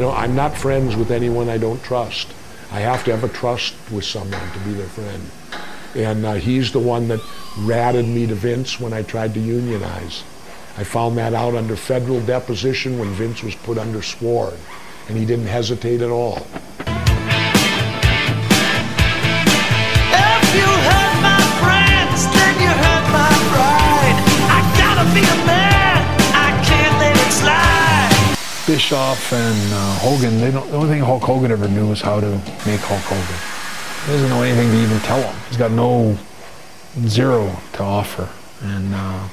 I don't. I'm not friends with anyone I don't trust. I have to have a trust with someone to be their friend. And uh, he's the one that ratted me to Vince when I tried to unionize. I found that out under federal deposition when Vince was put under sworn, and he didn't hesitate at all. Bischoff and uh, Hogan, they don't, the only thing Hulk Hogan ever knew was how to make Hulk Hogan. He doesn't know anything to even tell him. He's got no zero to offer. And uh,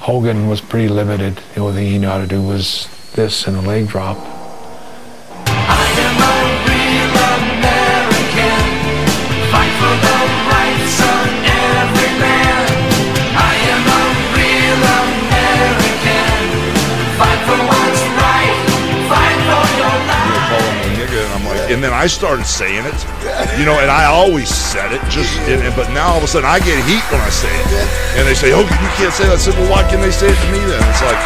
Hogan was pretty limited. The only thing he knew how to do was this and a leg drop. I'm like, and then I started saying it, you know, and I always said it, just, and, and- but now all of a sudden I get heat when I say it, and they say, oh, you can't say that. I said, well, why can't they say it to me then? It's like,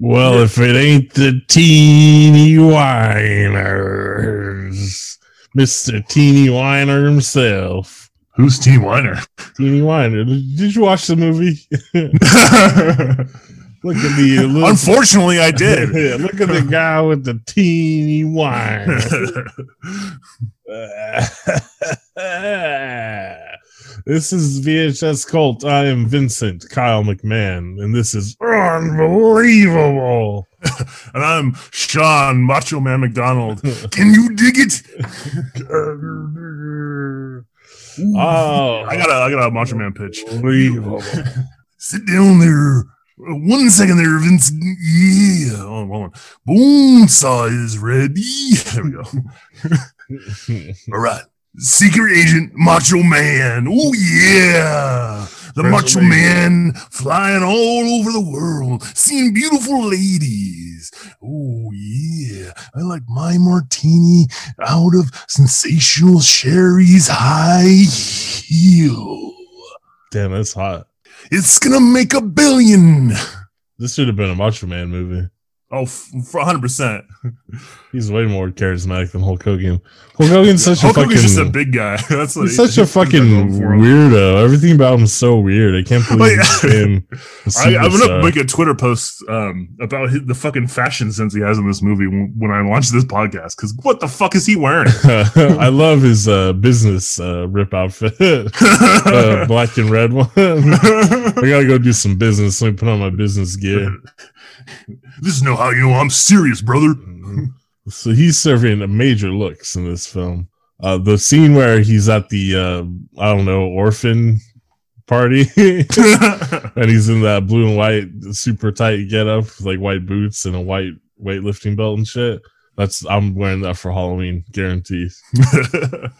Well, if it ain't the teeny whiners, Mr. Teeny Weiner himself. Who's Teeny Weiner? Teeny Weiner. Did you watch the movie? look at the look, Unfortunately, I did. Yeah, look at the guy with the teeny whiner. This is VHS Cult. I am Vincent Kyle McMahon, and this is unbelievable. and I'm Sean Macho Man McDonald. Can you dig it? Oh, I got a I got a Macho Man pitch. unbelievable. Sit down there. Uh, one second there, Vince. Yeah. Oh, hold on. Bonesaw is ready. There we go. All right. Secret agent Macho Man. Oh yeah. The Macho Man flying all over the world, seeing beautiful ladies. Oh yeah. I like my martini out of sensational Sherry's high heel. Damn, that's hot. It's gonna make a billion. This should have been a Macho Man movie. Oh, for 100%. He's way more charismatic than Hulk Hogan. Hulk Hogan's such Hulk a fucking. Hulk Hogan's just a big guy. That's what He's he- such a fucking going for him. weirdo. Everything about him is so weird. I can't believe Like- he's been a I, I'm gonna make a Twitter post um, about his, the fucking fashion sense he has in this movie when, when I launch this podcast. Because what the fuck is he wearing? I love his uh, business uh, rip outfit, uh, black and red one. I gotta go do some business. Let me put on my business gear. this is no how you know I'm serious, brother. So he's serving a major looks in this film. Uh, the scene where he's at the uh, I don't know orphan party, and he's in that blue and white super tight getup, like white boots and a white weightlifting belt and shit. That's I'm wearing that for Halloween, guaranteed. oh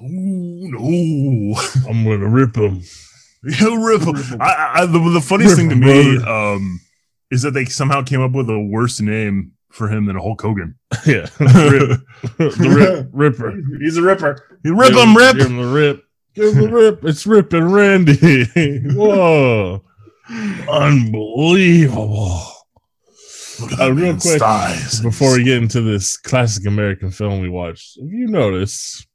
no. I'm gonna rip him. He'll rip him. I, I, the, the funniest thing to me um, is that they somehow came up with a worse name for him than Hulk Hogan. Yeah, rip, the rip, ripper. He's a ripper. You rip Give him, rip. Give him the rip. Give him the rip. It's ripping Randy. Whoa. Unbelievable. Uh, real quick, thighs. before we get into this classic American film we watched, have you noticed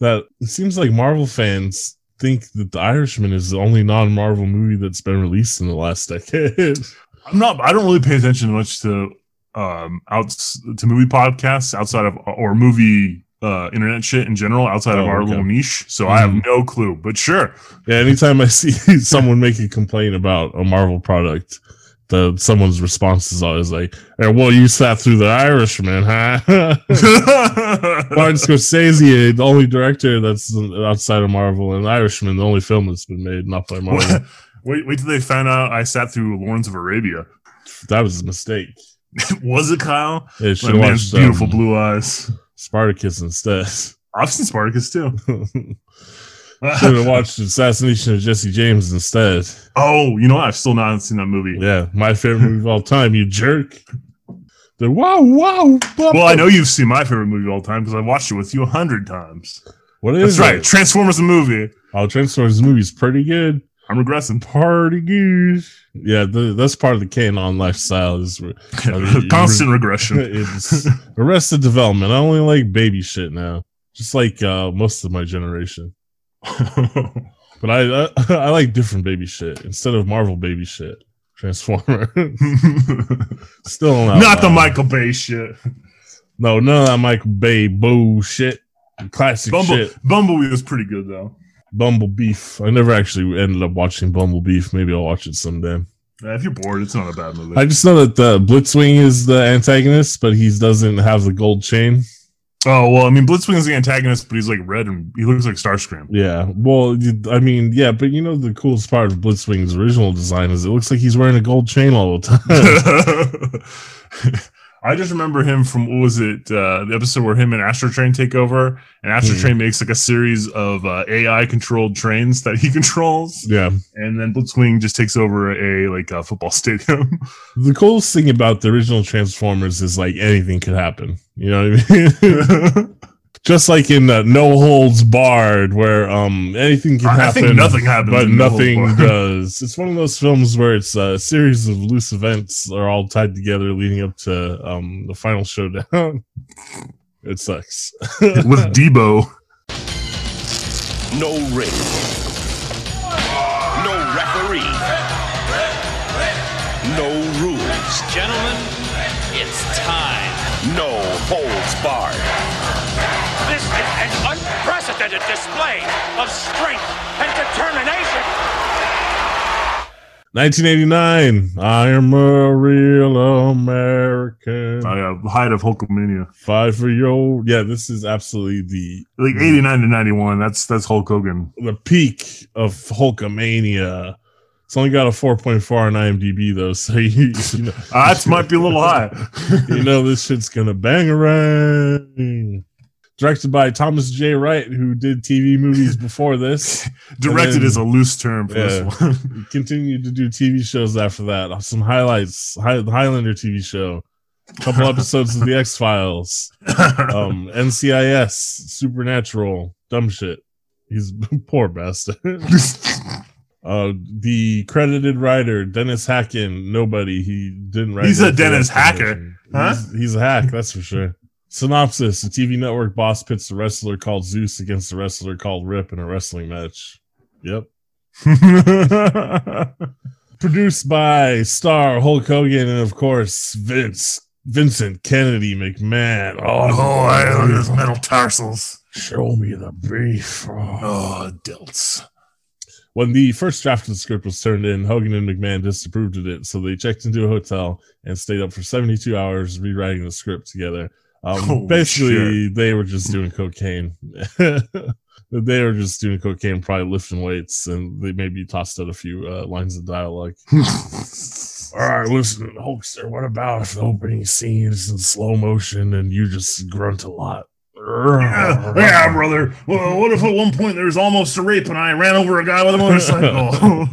that it seems like Marvel fans think that The Irishman is the only non-Marvel movie that's been released in the last decade. I'm not. I don't really pay attention much to um outs to movie podcasts outside of or movie uh internet shit in general outside of Oh, our okay. little niche. So I have Mhm. no clue. But sure, yeah, anytime I see someone make a complaint about a Marvel product, the someone's response is always like, "Eh, "Well, you sat through The Irishman, huh?" Martin Scorsese, the only director that's outside of Marvel, and Irishman, the only film that's been made not by Marvel. wait, wait till they found out I sat through Lawrence of Arabia. that was a mistake. Was it Kyle? It should My man's beautiful um, blue eyes. Spartacus instead. I've seen Spartacus too. Should have watched Assassination of Jesse James instead. oh, you know what? I've still not seen that movie. Yeah, my favorite movie of all time. You jerk. The wow wow. Well, I know you've seen my favorite movie of all time because I watched it with you a hundred times. What is That's right, it? Transformers the movie. Oh, Transformers movie's pretty good. I'm regressing. Party good. Yeah, the, that's part of the canon lifestyle. Is re- mean, Constant regression. it's Arrested Development. I only like baby shit now, just like uh, most of my generation. But I, I I like different baby shit instead of Marvel baby shit. Transformer. Still not, Not the. Michael Bay shit. No, none of that Michael Bay bullshit. Classic Bumble, shit. Bumblebee was pretty good though. Bumble Beef. I never actually ended up watching Bumble Beef. Maybe I'll watch it someday. Yeah, if you're bored, it's not a bad movie. I just know that the Blitzwing is the antagonist, but he doesn't have the gold chain. oh well, I mean, Blitzwing is the antagonist, but he's like red and he looks like Starscream. Yeah. Well, I mean, yeah, but you know the coolest part of Blitzwing's original design is it looks like he's wearing a gold chain all the time. I just remember him from what was it? Uh, the episode where him and Astrotrain take over, and Astro Hmm. Train makes like a series of uh, AI controlled trains that he controls, yeah. and then Blitzwing just takes over a like a football stadium. The coolest thing about the original Transformers is like anything could happen. You know what I mean? Just like in uh, No Holds Barred, where um anything can I happen. think nothing happens, but in No nothing does. It's one of those films where it's a series of loose events are all tied together, leading up to um the final showdown. it sucks. with Debo. No ring. Unprecedented display of strength and determination. 1989. I am a real American. Oh yeah, height of Hulkamania. Fight for your yeah. This is absolutely the Like eighty nine to ninety one. That's that's Hulk Hogan. the peak of Hulkamania. It's only got a 4.4 on IMDb though, so you, you know, Uh, that might be a little high. you know this shit's gonna bang around. Directed by Thomas J. Wright, who did TV movies before this. Directed then- is a loose term for Yeah. this one. Continued to do TV shows after that. Some highlights: High, Highlander TV show, a couple episodes of the X Files, um, NCIS, Supernatural, dumb shit. He's poor bastard. Uh, the credited writer Dennis Hackin, nobody. He didn't write. He's a Dennis. Hacker, huh? He's, he's a hack, that's for sure. Synopsis: A TV network boss pits a wrestler called Zeus against a wrestler called Rip in a wrestling match. Yep. Produced by star Hulk Hogan and of course Vince Vincent Kennedy McMahon. Oh, oh, I at his metatarsals. show me the beef. Oh. Oh, delts. When the first draft of the script was turned in, Hogan and McMahon disapproved of it, so they checked into a hotel and stayed up for 72 hours rewriting the script together. Um, basically, they were just doing cocaine. they were just doing cocaine, probably lifting weights, and they maybe tossed out a few uh, lines of dialogue. All right, listen, Hulkster, what about if the opening scene is in slow motion and you just grunt a lot? Yeah, yeah, brother. Well, what if at one point there was almost a rape and I ran over a guy with a motorcycle?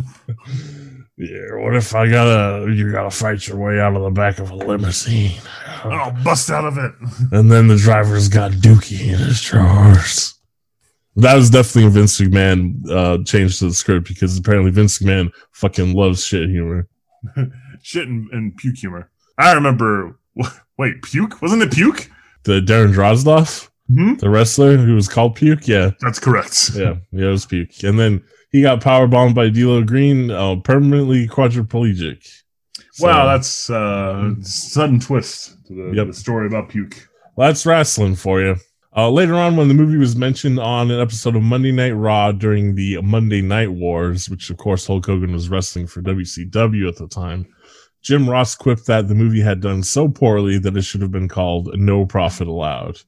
Yeah, what if I gotta you gotta fight your way out of the back of a limousine? and I'll bust out of it. And then the driver's got dookie in his drawers. That was definitely a Vince McMahon uh, change to the script because apparently Vince McMahon fucking loves shit humor. Shit and, and puke humor. I remember. Wait, puke? Wasn't it puke? The Darren Drozdov? Hmm? The wrestler who was called Puke. Yeah, That's correct. yeah, yeah. It was Puke, and then he got power bombed by D'Lo Green, uh, permanently quadriplegic. So, Wow, that's uh, sudden twist to the, Yep. the story about puke. that's wrestling for you. Uh, later on, when the movie was mentioned on an episode of Monday Night Raw during the Monday Night Wars, which of course Hulk Hogan was wrestling for WCW at the time, Jim Ross quipped that the movie had done so poorly that it should have been called No Profit Allowed.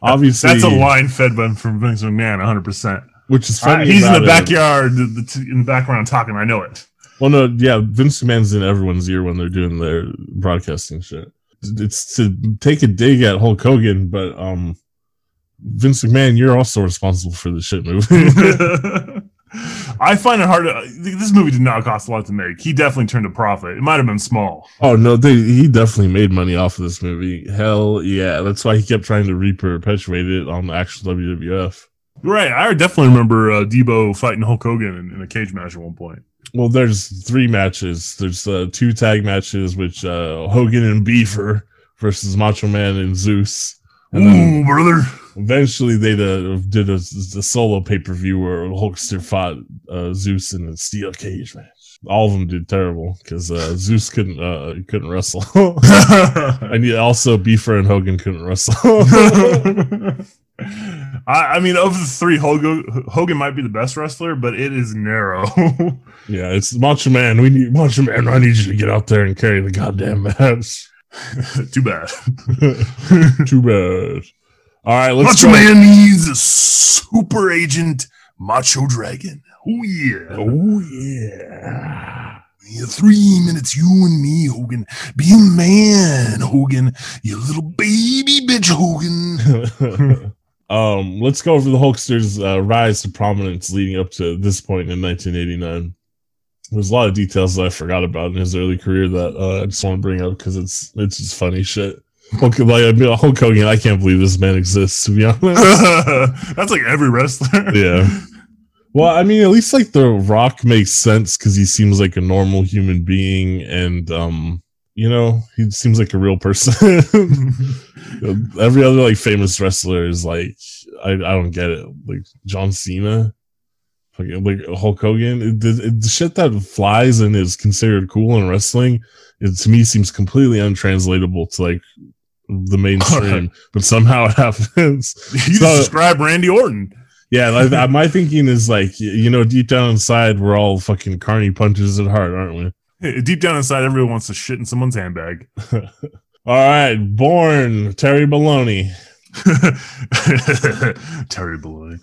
Obviously, That's a line fed by from Vince McMahon, 100. percent which is funny. He's in the it. backyard, the, the t- in the background talking. I know it. Well, no, yeah, Vince McMahon's in everyone's ear when they're doing their broadcasting shit. It's to take a dig at Hulk Hogan, but um, Vince McMahon, you're also responsible for the shit movie. I find it hard to. This movie did not cost a lot to make. He definitely turned a profit. It might have been small. oh no, they he definitely made money off of this movie. Hell yeah, that's why he kept trying to re-perpetuate it on the actual WWF. Right. I definitely remember uh, Debo fighting Hulk Hogan in, in a cage match at one point. Well, there's three matches. There's uh, two tag matches, which uh, Hogan and Beaver versus Macho Man and Zeus. And Ooh, brother. Eventually, they uh, did a, a solo pay per view where Hulkster fought uh, Zeus in a steel cage match. All of them did terrible because uh, Zeus couldn't uh, couldn't wrestle, and yeah, also Beefer and Hogan couldn't wrestle. I, I mean, of the three, Hogan, Hogan might be the best wrestler, but it is narrow. yeah, it's Macho Man. We need Macho Man. I need you to get out there and carry the goddamn match. Too bad. Too bad. All right, let's Macho go. Man needs a super agent, Macho Dragon. Oh yeah. Oh yeah. Yeah, three minutes, you and me, Hogan. Be a man, Hogan. You little baby bitch, Hogan. Um, let's go over the Hulkster's uh, rise to prominence leading up to this point in 1989. There's a lot of details that I forgot about in his early career that uh, I just want to bring up because it's it's just funny shit. Hulk, like, I mean, Hulk Hogan, I can't believe this man exists. To be honest, That's like every wrestler. yeah. Well, I mean, at least like The Rock makes sense because he seems like a normal human being, and um, you know, he seems like a real person. Every other like famous wrestler is like, I, I don't get it. Like John Cena, fucking like Hulk Hogan. It, it, the shit that flies and is considered cool in wrestling, it to me seems completely untranslatable to like the mainstream. but somehow it happens. You So- describe Randy Orton. Yeah, like, my thinking is like, you know, deep down inside, we're all fucking carny punches at heart, aren't we? Deep down inside, everyone wants to shit in someone's handbag. All right, born Terry Baloney. Terry Baloney.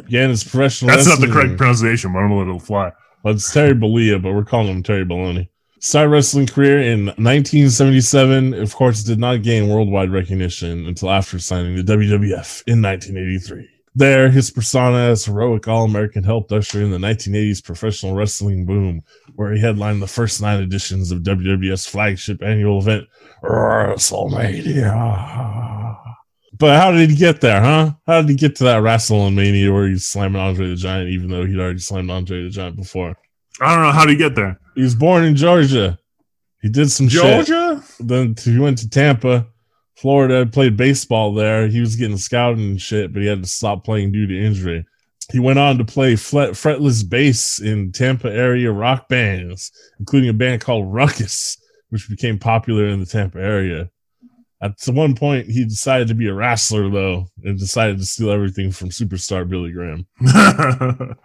Again, it's professional. That's not the correct pronunciation, but I'm gonna let it fly. Well, it's Terry Bollea, but we're calling him Terry Baloney. Started wrestling career in 1977. Of course, did not gain worldwide recognition until after signing the WWF in 1983. There, his persona as heroic All-American helped usher in the 1980s professional wrestling boom, where he headlined the first nine editions of WWF's flagship annual event, WrestleMania. But how did he get there, huh? How did he get to that WrestleMania where he's slamming Andre the Giant, even though he'd already slammed Andre the Giant before? I don't know how did he get there. He was born in Georgia. He did some shit. Georgia? Then he went to Tampa, Florida, played baseball there. He was getting scouted and shit, but he had to stop playing due to injury. He went on to play fret, fretless bass in Tampa area rock bands, including a band called Ruckus, which became popular in the Tampa area. At one point, he decided to be a wrestler, though, and decided to steal everything from superstar Billy Graham.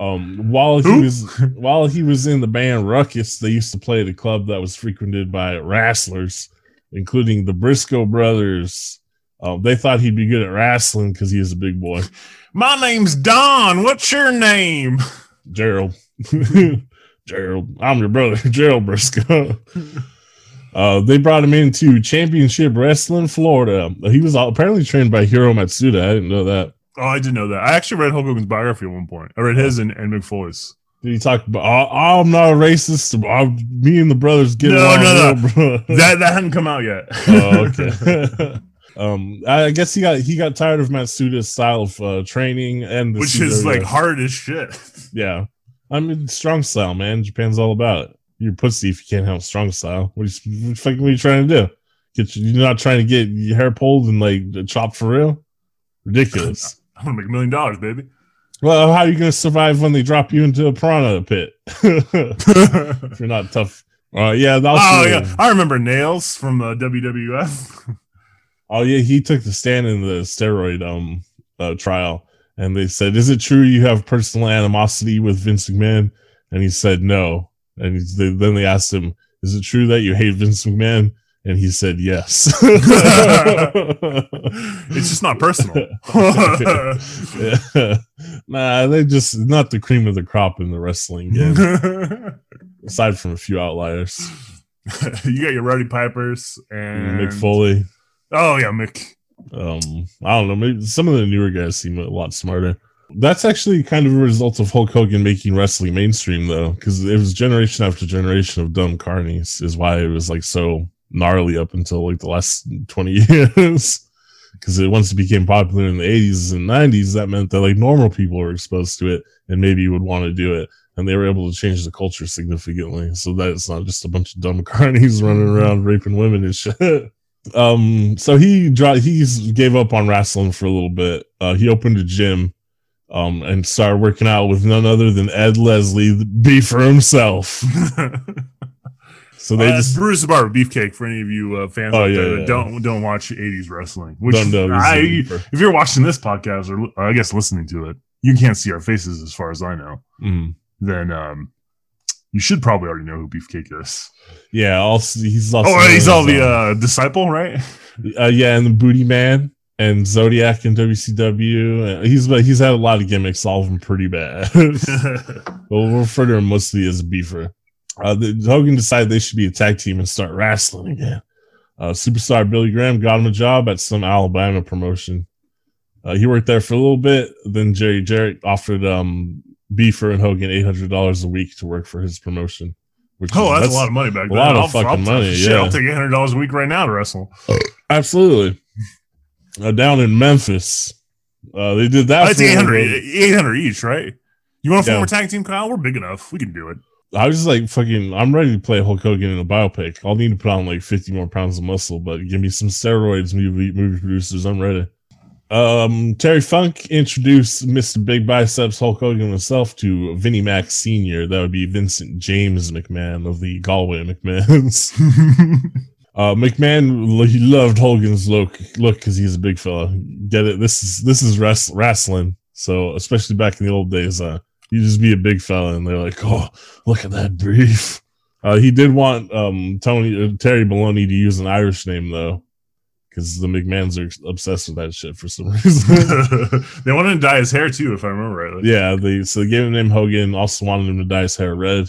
Um, while he was while he was in the band Ruckus, they used to play at a club that was frequented by wrestlers, including the Brisco brothers. Um, they thought he'd be good at wrestling because he is a big boy. My name's Don. What's your name? Gerald, Gerald, I'm your brother, Gerald Brisco. Uh, they brought him into Championship Wrestling Florida. He was apparently trained by Hiro Matsuda. I didn't know that. Oh, I did know that. I actually read Hulk Hogan's biography at one point. I read his and, and Mick Foley's. Did he talk about? Oh, I'm not a racist. i me and the brothers get No, along no, no. bro." That that hadn't come out yet. oh, okay. um, I guess he got he got tired of Matsuda's style of uh, training and the Which is like hard as shit. yeah. I mean, strong style, man. Japan's all about it. You're pussy if you can't have strong style. What are you, what the fuck are you trying to do? Get you, you're not trying to get your hair pulled and like chopped for real. Ridiculous. I'm gonna make a million dollars, baby. Well, how are you going to survive when they drop you into a piranha pit? if you're not tough. Uh, yeah, Oh yeah, I remember Nails from uh, WWF. Oh yeah, he took the stand in the steroid um uh, trial, and they said, "Is it true you have personal animosity with Vince McMahon?" And he said, "No." And he's, they, then they asked him, "Is it true that you hate Vince McMahon?" And he said, "Yes." it's just not personal. Yeah. Nah, they just not the cream of the crop in the wrestling game, aside from a few outliers. you got your Roddy Pipers and Mick Foley. Oh yeah, Mick. um i don't know maybe some of the newer guys seem a lot smarter that's actually kind of a result of hulk hogan making wrestling mainstream though because it was generation after generation of dumb carnies is why it was like so gnarly up until like the last 20 years. Because it once it became popular in the 80s and 90s that meant that like normal people were exposed to it and maybe would want to do it. And they were able to change the culture significantly. So that it's not just a bunch of dumb carnies running around raping women and shit. Um so he dro- he gave up on wrestling for a little bit. Uh he opened a gym um and started working out with none other than ed leslie the for himself so they Uh, just Brutus Barber Beefcake for any of you uh, fans Oh, out yeah, there that yeah. don't don't watch 80s wrestling. Which Don't know who's I, if you're watching this podcast or or I guess listening to it, you can't see our faces as far as I know. mm, Then um, you should probably already know who Beefcake is. yeah also he's also Oh, he's all the um, uh, disciple, right? uh, yeah and the booty man and zodiac and wcw Uh, he's he's had a lot of gimmicks all of them pretty bad but we'll refer to him mostly as a beefer. Uh, the, Hogan decided they should be a tag team and start wrestling again. Uh, superstar Billy Graham got him a job at some Alabama promotion. Uh, he worked there for a little bit. Then Jerry Jarrett offered um, Beefer and Hogan eight hundred dollars a week to work for his promotion. Which oh, is- that's, a lot of money back a then. lot of I'll, fucking I'll, money, Shit, yeah. I'll take eight hundred dollars a week right now to wrestle. absolutely. Uh, down in Memphis, uh, they did that. That's for 800, 800 each, right? You want to Yeah. form a tag team, Kyle? We're big enough. We can do it. I was just like fucking. I'm ready to play Hulk Hogan in a biopic. I'll need to put on like 50 more pounds of muscle, but give me some steroids, movie movie producers. I'm ready. Um, Terry Funk introduced Mr. Big Biceps Hulk Hogan himself to Vinnie Mac Senior. That would be Vincent James McMahon of the Galway McMahons. uh, McMahon he loved Hogan's look look because he's a big fella. Get it? This is this is wrestling. So especially back in the old days, uh, you just be a big fella, and they're like, "Oh, look at that brief." Uh, he did want um, Tony uh, Terry Maloney to use an Irish name though, because the McMahons are obsessed with that shit for some reason. they wanted to dye his hair too, if I remember right. yeah, they so they gave him the name Hogan. Also wanted him to dye his hair red.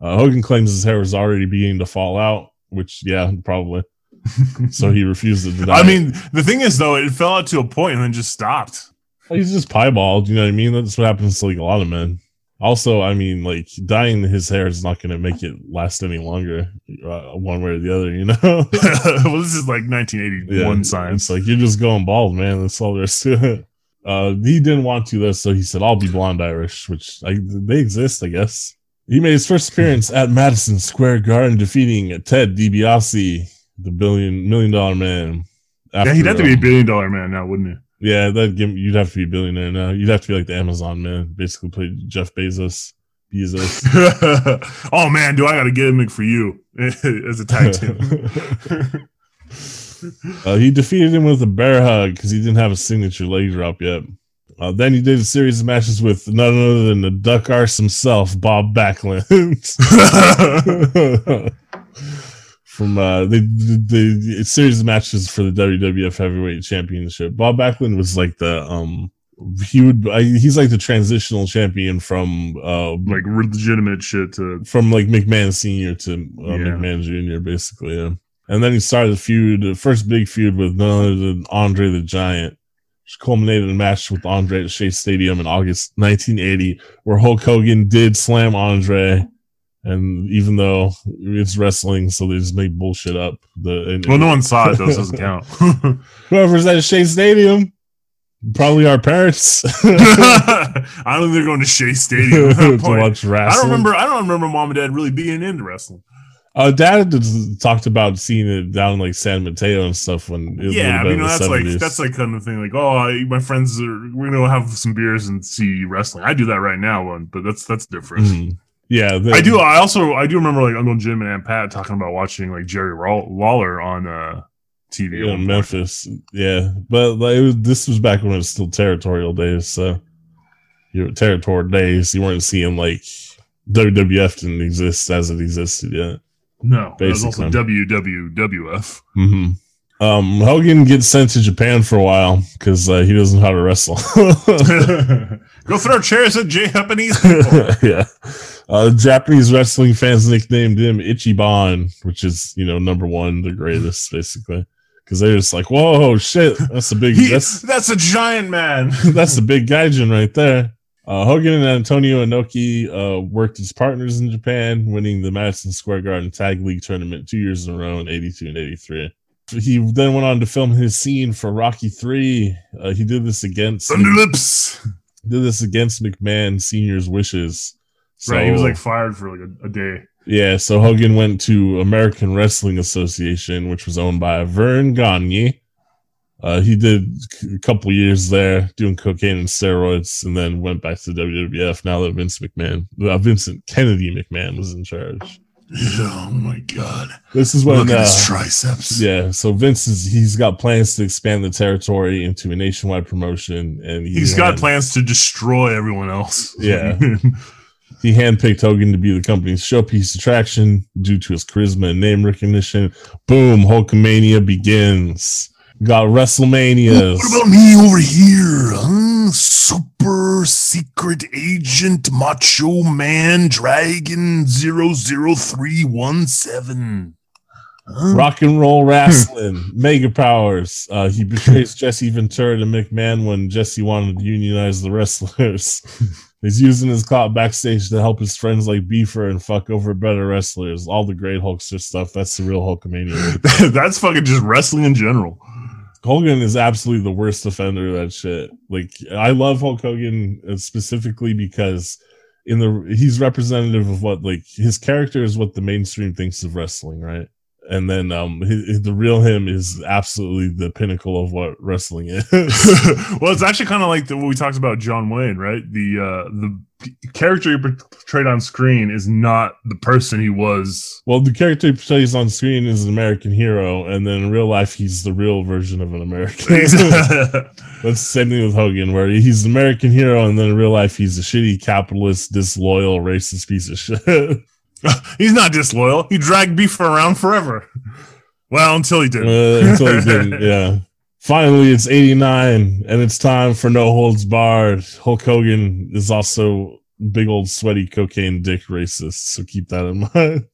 Uh, Hogan claims his hair was already beginning to fall out, which yeah, probably. so he refused to dye. I mean, the thing is though, it fell out to a point and then just stopped. He's just piebald, you know what I mean? That's what happens to like a lot of men. Also, I mean, like dyeing his hair is not going to make it last any longer, uh, one way or the other, you know? well, this is like 1981 yeah, science. It's like you're just going bald, man. That's all there is to it. Uh, he didn't want to though, so he said, "I'll be blonde Irish," which I, they exist, I guess. He made his first appearance at Madison Square Garden, defeating Ted DiBiase, the billion million dollar man. yeah, he'd have to be a um, billion dollar man now, wouldn't yeah, that give you'd have to be a billionaire now. You'd have to be like the Amazon man, basically play Jeff Bezos. Bezos. oh man, do I got a gimmick for you as a tag team? uh, he defeated him with a bear hug because he didn't have a signature leg drop yet. Uh, then he did a series of matches with none other than the Duck Arse himself, Bob Backlund. From uh, the, the the series of matches for the WWF Heavyweight Championship, Bob Backlund was like the um he would I, he's like the transitional champion from uh like legitimate shit to from like McMahon Senior to uh, Yeah. McMahon Junior, basically. Yeah. And then he started a feud, the first big feud with none other than Andre the Giant, which culminated in a match with Andre at Shea Stadium in August 1980, where Hulk Hogan did slam Andre. And even though it's wrestling, so they just make bullshit up. The and, well, no one saw it. Those doesn't count. whoever's at Shea Stadium, probably our parents I don't think they're going to Shea Stadium. to watch I don't remember. I don't remember mom and dad really being into wrestling. Uh, Dad talked about seeing it down like San Mateo and stuff when it yeah, I mean in the that's like that's like kind of thing. Like, oh, I, my friends are we're gonna have some beers and see wrestling. I do that right now, but that's that's different. Mhm. Yeah, the- I do. I also I do remember like Uncle Jim and Aunt Pat talking about watching like Jerry Lawler on uh TV. Yeah, Memphis. Yeah, but like, it was, this was back when it was still territorial days. So, you know, territorial days. You weren't seeing like WWF didn't exist as it existed yet. No, that was also. WWWF. hmm Um, Hogan gets sent to Japan for a while because uh, he doesn't know how to wrestle. Go throw chairs at Japanese people. yeah. Uh, Japanese wrestling fans nicknamed him Ichiban, which is you know number one, the greatest, basically, because they're just like, "Whoa, shit, that's a big, He- that's that's a giant man. that's a big gaijin right there." Uh, Hogan and Antonio Inoki uh, worked as partners in Japan, winning the Madison Square Garden Tag League tournament two years in a row in '82 and '83. He then went on to film his scene for Rocky Three. Uh, he did this against Thunderlips. did this against McMahon Senior's wishes. Right, he was like fired for like a, a day. yeah, so Hogan went to American Wrestling Association, which was owned by Verne Gagne. Uh, he did a couple years there doing cocaine and steroids, and then went back to WWF. Now that Vince McMahon, uh, Vincent Kennedy McMahon, was in charge. Oh my god! This is when, Look at uh, his triceps. yeah. So Vince is he's got plans to expand the territory into a nationwide promotion, and he He's got plans to destroy everyone else. Yeah. He handpicked Hogan to be the company's showpiece attraction due to his charisma and name recognition. Boom, Hulkamania begins. Got WrestleManias. What about me over here? Huh? Super secret agent Macho Man Dragon 00317. Huh? Rock and roll wrestling, mega powers. Uh, he betrays Jesse Ventura to McMahon when Jesse wanted to unionize the wrestlers. He's using his clout backstage to help his friends like Beefer and fuck over better wrestlers. All the great Hulkster stuff. That's the real Hulkamania. That's fucking just wrestling in general. Hogan is absolutely the worst offender of that shit. Like I love Hulk Hogan uh, specifically because in the he's representative of what like his character is what the mainstream thinks of wrestling, right? And then um his, the real him is absolutely the pinnacle of what wrestling is. well, it's actually kind of like the, what we talked about John Wayne, right? The uh, the character he portrayed on screen is not the person he was. well, the character he plays on screen is an American hero, and then in real life he's the real version of an American. That's the same thing with Hogan, where he's an American hero, and then in real life he's a shitty capitalist, disloyal, racist piece of shit. He's not disloyal. He dragged beef around forever. Well, until he did. Uh, until he didn't, yeah. Finally, it's 89, and it's time for No Holds Barred. Hulk Hogan is also big old sweaty cocaine dick racist, so keep that in mind.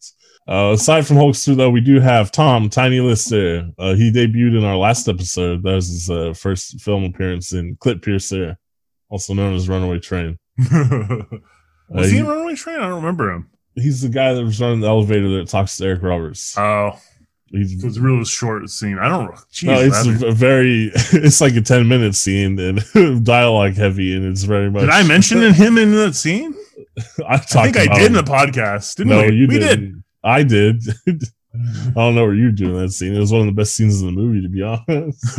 Uh, aside from Hulkster, though, we do have Tom Tiny Lister. Uh, he debuted in our last episode. That was his uh, first film appearance in Clip Piercer, also known as Runaway Train. was Uh, he he- in Runaway Train? I don't remember him. He's the guy that was running the elevator that talks to Eric Roberts. Oh, He's, it's a real short scene. I don't. Jeez, no, it's a, a very. It's like a ten minute scene and dialogue heavy, and it's very much. did I mention him in that scene? I, think I did in the podcast. Didn't no, we? you we did. did. I did. I don't know what you were doing in that scene. It was one of the best scenes in the movie, to be honest.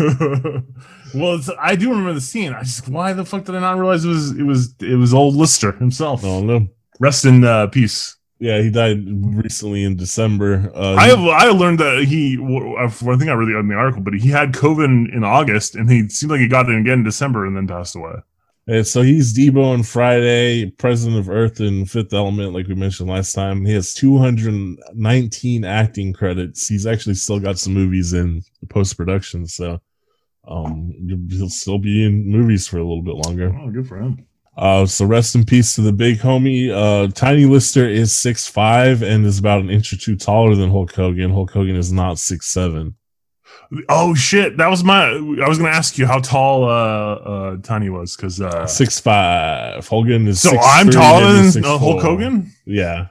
well, it's, I do remember the scene. I just why the fuck did I not realize it was it was it was old Lister himself. I don't know. Rest in uh, peace. Yeah, he died recently in December. Uh, I have I learned that he I think I read it in the article, but he had COVID in, in August, and he seemed like he got it again in December, and then passed away. And so he's Debo on Friday, president of Earth and Fifth Element, like we mentioned last time. He has 219 acting credits. He's actually still got some movies in post production, so um, he'll still be in movies for a little bit longer. Oh, good for him. Uh, so rest in peace to the big homie. Uh, Tiny Lister is six five and is about an inch or two taller than Hulk Hogan. Hulk Hogan is not six seven. Oh shit, that was my. I was gonna ask you how tall uh, uh Tiny was because uh, Six five. Hogan is so 6'3", I'm taller than uh, Hulk Hogan. Yeah,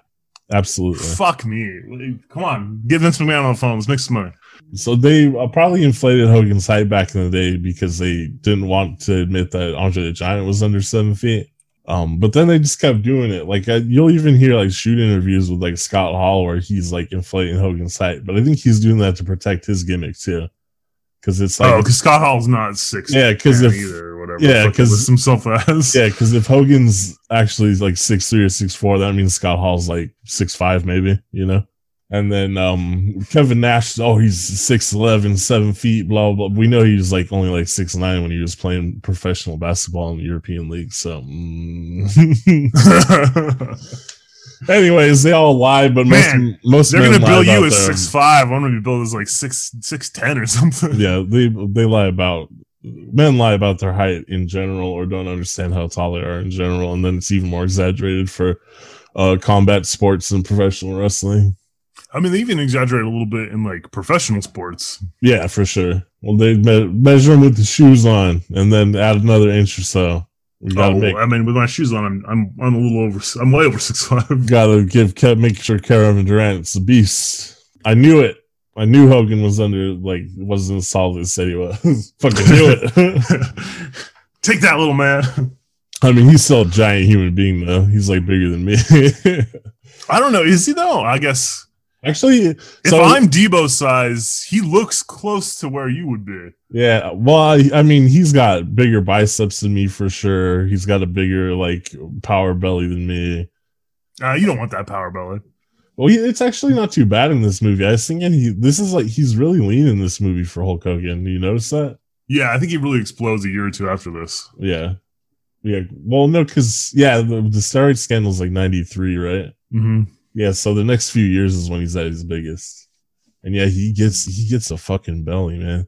absolutely. Fuck me. Come on, get Vince McMahon on the phone. Let's make some money. So they uh, probably inflated Hogan's height back in the day because they didn't want to admit that Andre the Giant was under seven feet. Um, but then they just kept doing it. Like uh, you'll even hear like shoot interviews with like Scott Hall where he's like inflating Hogan's height, but I think he's doing that to protect his gimmick too, because it's like oh, because Scott Hall's not six. Yeah. Cause if- either or whatever. yeah, 'cause- himself as. yeah, because if Hogan's actually like six three or six four, that means Scott Hall's like six five maybe, you know. And then um Kevin Nash, oh he's 6'11", 7 feet, blah blah. We know he was like only like six nine when he was playing professional basketball in the European League. So, mm. anyways, they all lie, but most Man, most They're gonna lie bill you as their- six five. I'm gonna be billed as like six six ten or something. yeah, they they lie about men lie about their height in general or don't understand how tall they are in general, and then it's even more exaggerated for uh, combat sports and professional wrestling. I mean, they even exaggerate a little bit in like professional sports. Yeah, for sure. Well, they me- measure them with the shoes on, and then add another inch or so. Oh, make I mean, with my shoes on, I'm I'm I'm a little over. I'm way over six five. gotta give make sure Kevin Durant's a beast. I knew it. I knew Hogan was under like wasn't as solid as said he was. Fucking knew it. Take that, little man. I mean, he's still a giant human being though. He's like bigger than me. I don't know. Is he though? I guess Actually, if so I'm Debo size, he looks close to where you would be. yeah. Well, I, mean, he's got bigger biceps than me for sure. He's got a bigger like power belly than me. Uh, you don't want that power belly. Well, it's actually not too bad in this movie. I was thinking he this is like he's really lean in this movie for Hulk Hogan. You notice that? Yeah, I think he really explodes a year or two after this. Yeah, yeah. Well, no, because yeah, the, the steroid scandal's like ninety three, right? Mm-hmm. Yeah, so the next few years is when he's at his biggest, and yeah, he gets he gets a fucking belly, man.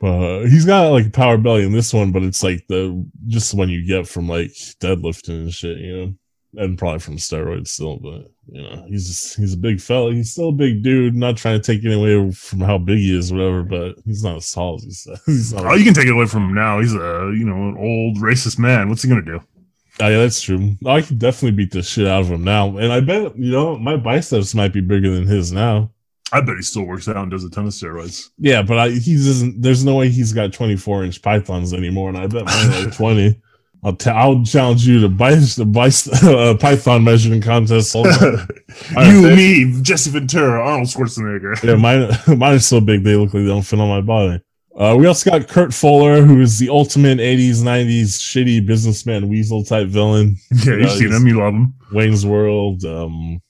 But he's got like a power belly in this one, but it's like the just the one you get from like deadlifting and shit, you know, and probably from steroids still. But you know, he's just he's a big fella. He's still a big dude. Not trying to take it away from how big he is, whatever. But he's not as tall as he says. Oh, you can take it away from him now. He's a you know an old racist man. What's he gonna do? Oh, yeah, that's true. I could definitely beat the shit out of him now, and I bet you know my biceps might be bigger than his now. I bet he still works out and does a ton of steroids. Yeah, but I, he doesn't. There's no way he's got 24 inch pythons anymore, and I bet mine are like 20. I'll t- I'll challenge you to bice the bice uh, python measuring contest. You, thank- me, Jesse Ventura, Arnold Schwarzenegger. Yeah, mine mine are so big they look like they don't fit on my body. Uh, we also got Kurt Fuller, who is the ultimate 80s, 90s shitty businessman weasel type villain. Yeah, you've Uh, seen him. You love him. Wayne's World, um,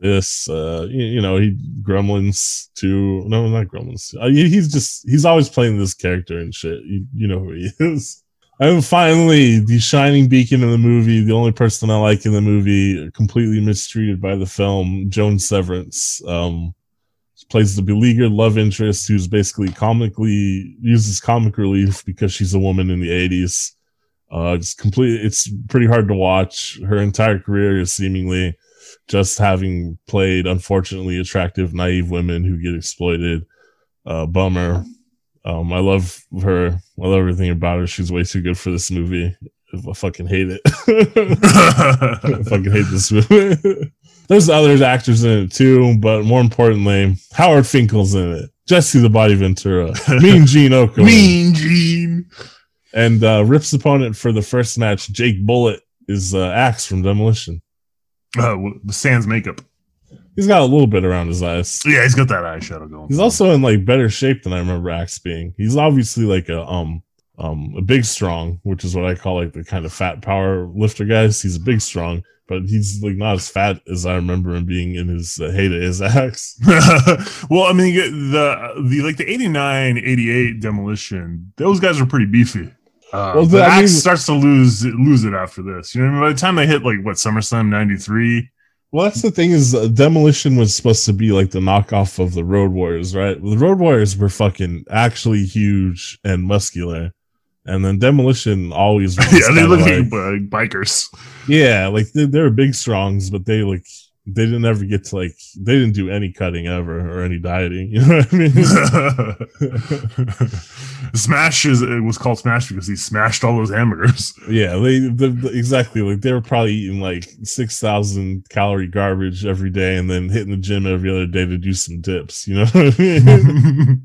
this, uh, you, you know, he Gremlins too. No, not Gremlins. Uh, he- he's just he's always playing this character and shit. You, you know who he is. And finally, the shining beacon in the movie, the only person I like in the movie, completely mistreated by the film, Joan Severance. Um, plays the beleaguered love interest who's basically comically uses comic relief because she's a woman in the 80s. Uh, it's complete. It's pretty hard to watch. Her entire career is seemingly just having played unfortunately attractive, naive women who get exploited. Uh, bummer. Um, I love her. I love everything about her. She's way too good for this movie. I fucking hate it. I fucking hate this movie. There's other actors in it too, but more importantly, Howard Finkel's in it. Jesse the Body Ventura, Mean Gene Okerlund, mean Gene. and uh, Rip's opponent for the first match, Jake Bullet, is uh, Axe from Demolition. Uh, the Sans makeup. He's got a little bit around his eyes. Yeah, he's got that eyeshadow going. He's also in like better shape than I remember Axe being. He's obviously like a um um a big strong, which is what I call like the kind of fat power lifter guys. He's a big strong, but he's like not as fat as I remember him being in his uh, heyday as Axe. well, I mean, the the like the 89, 88 demolition, those guys are pretty beefy. Uh, Well, the- Axe mean- starts to lose lose it after this. You know, I mean? by the time they hit like what SummerSlam '93, Well, that's the thing is uh, Demolition was supposed to be like the knockoff of the Road Warriors, right? The Road Warriors were fucking actually huge and muscular, and then Demolition always yeah, they look like- uh, bikers. yeah, like they, they were big strongs, but they like they didn't ever get to like they didn't do any cutting ever or any dieting. You know what I mean? Smash is it was called Smash because he smashed all those hamburgers. yeah, they the, the- exactly like they were probably eating like six thousand calorie garbage every day, and then hitting the gym every other day to do some dips. You know what I mean?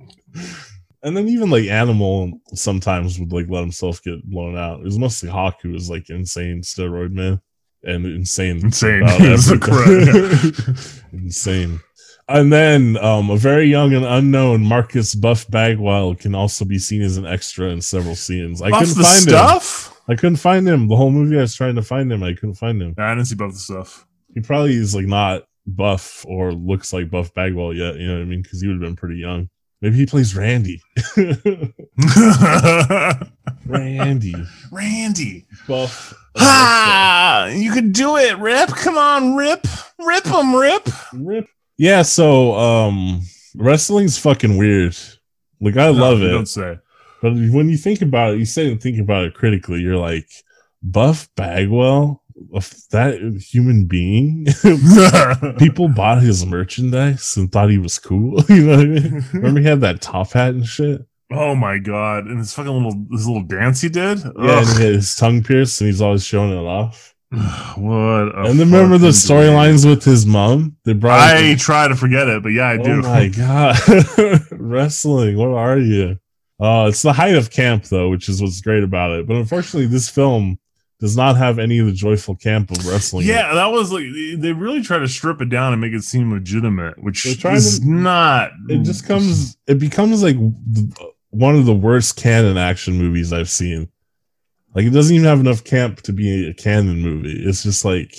And then even like Animal sometimes would like let himself get blown out. It was mostly Hawk who was like insane steroid man and insane. Insane. about That's everything. insane. And then um, a very young and unknown Marcus Buff Bagwell can also be seen as an extra in several scenes. I Buff couldn't find him. I couldn't find him. The whole movie I was trying to find him. I couldn't find him. Nah, I didn't see Buff the stuff. He probably is like not buff or looks like Buff Bagwell yet. You know what I mean? Because he would have been pretty young. Maybe he plays Randy. Randy. Randy. Buff. Ah, you can do it, Rip. Come on, Rip. Rip him, Rip. Rip. Yeah, so um wrestling's fucking weird. Like I love it. Don't say. But when you think about it, you sit and think about it critically, you're like, Buff Bagwell, of that human being, people bought his merchandise and thought he was cool. you know what I mean? Remember he had that top hat and shit? oh my god! And his fucking little this little dance he did. Yeah, and he had his tongue pierced and he's always showing it off. what? a and then remember the storylines with his mom? They brought I try to forget it, but yeah, I oh do. my god. Wrestling, what are you? Uh it's the height of camp though, which is what's great about it. But unfortunately, this film does not have any of the joyful camp of wrestling. Yeah, that was like they really try to strip it down and make it seem legitimate, which is to- not. it just comes it becomes like one of the worst Cannon action movies I've seen. Like it doesn't even have enough camp to be a Cannon movie. It's just like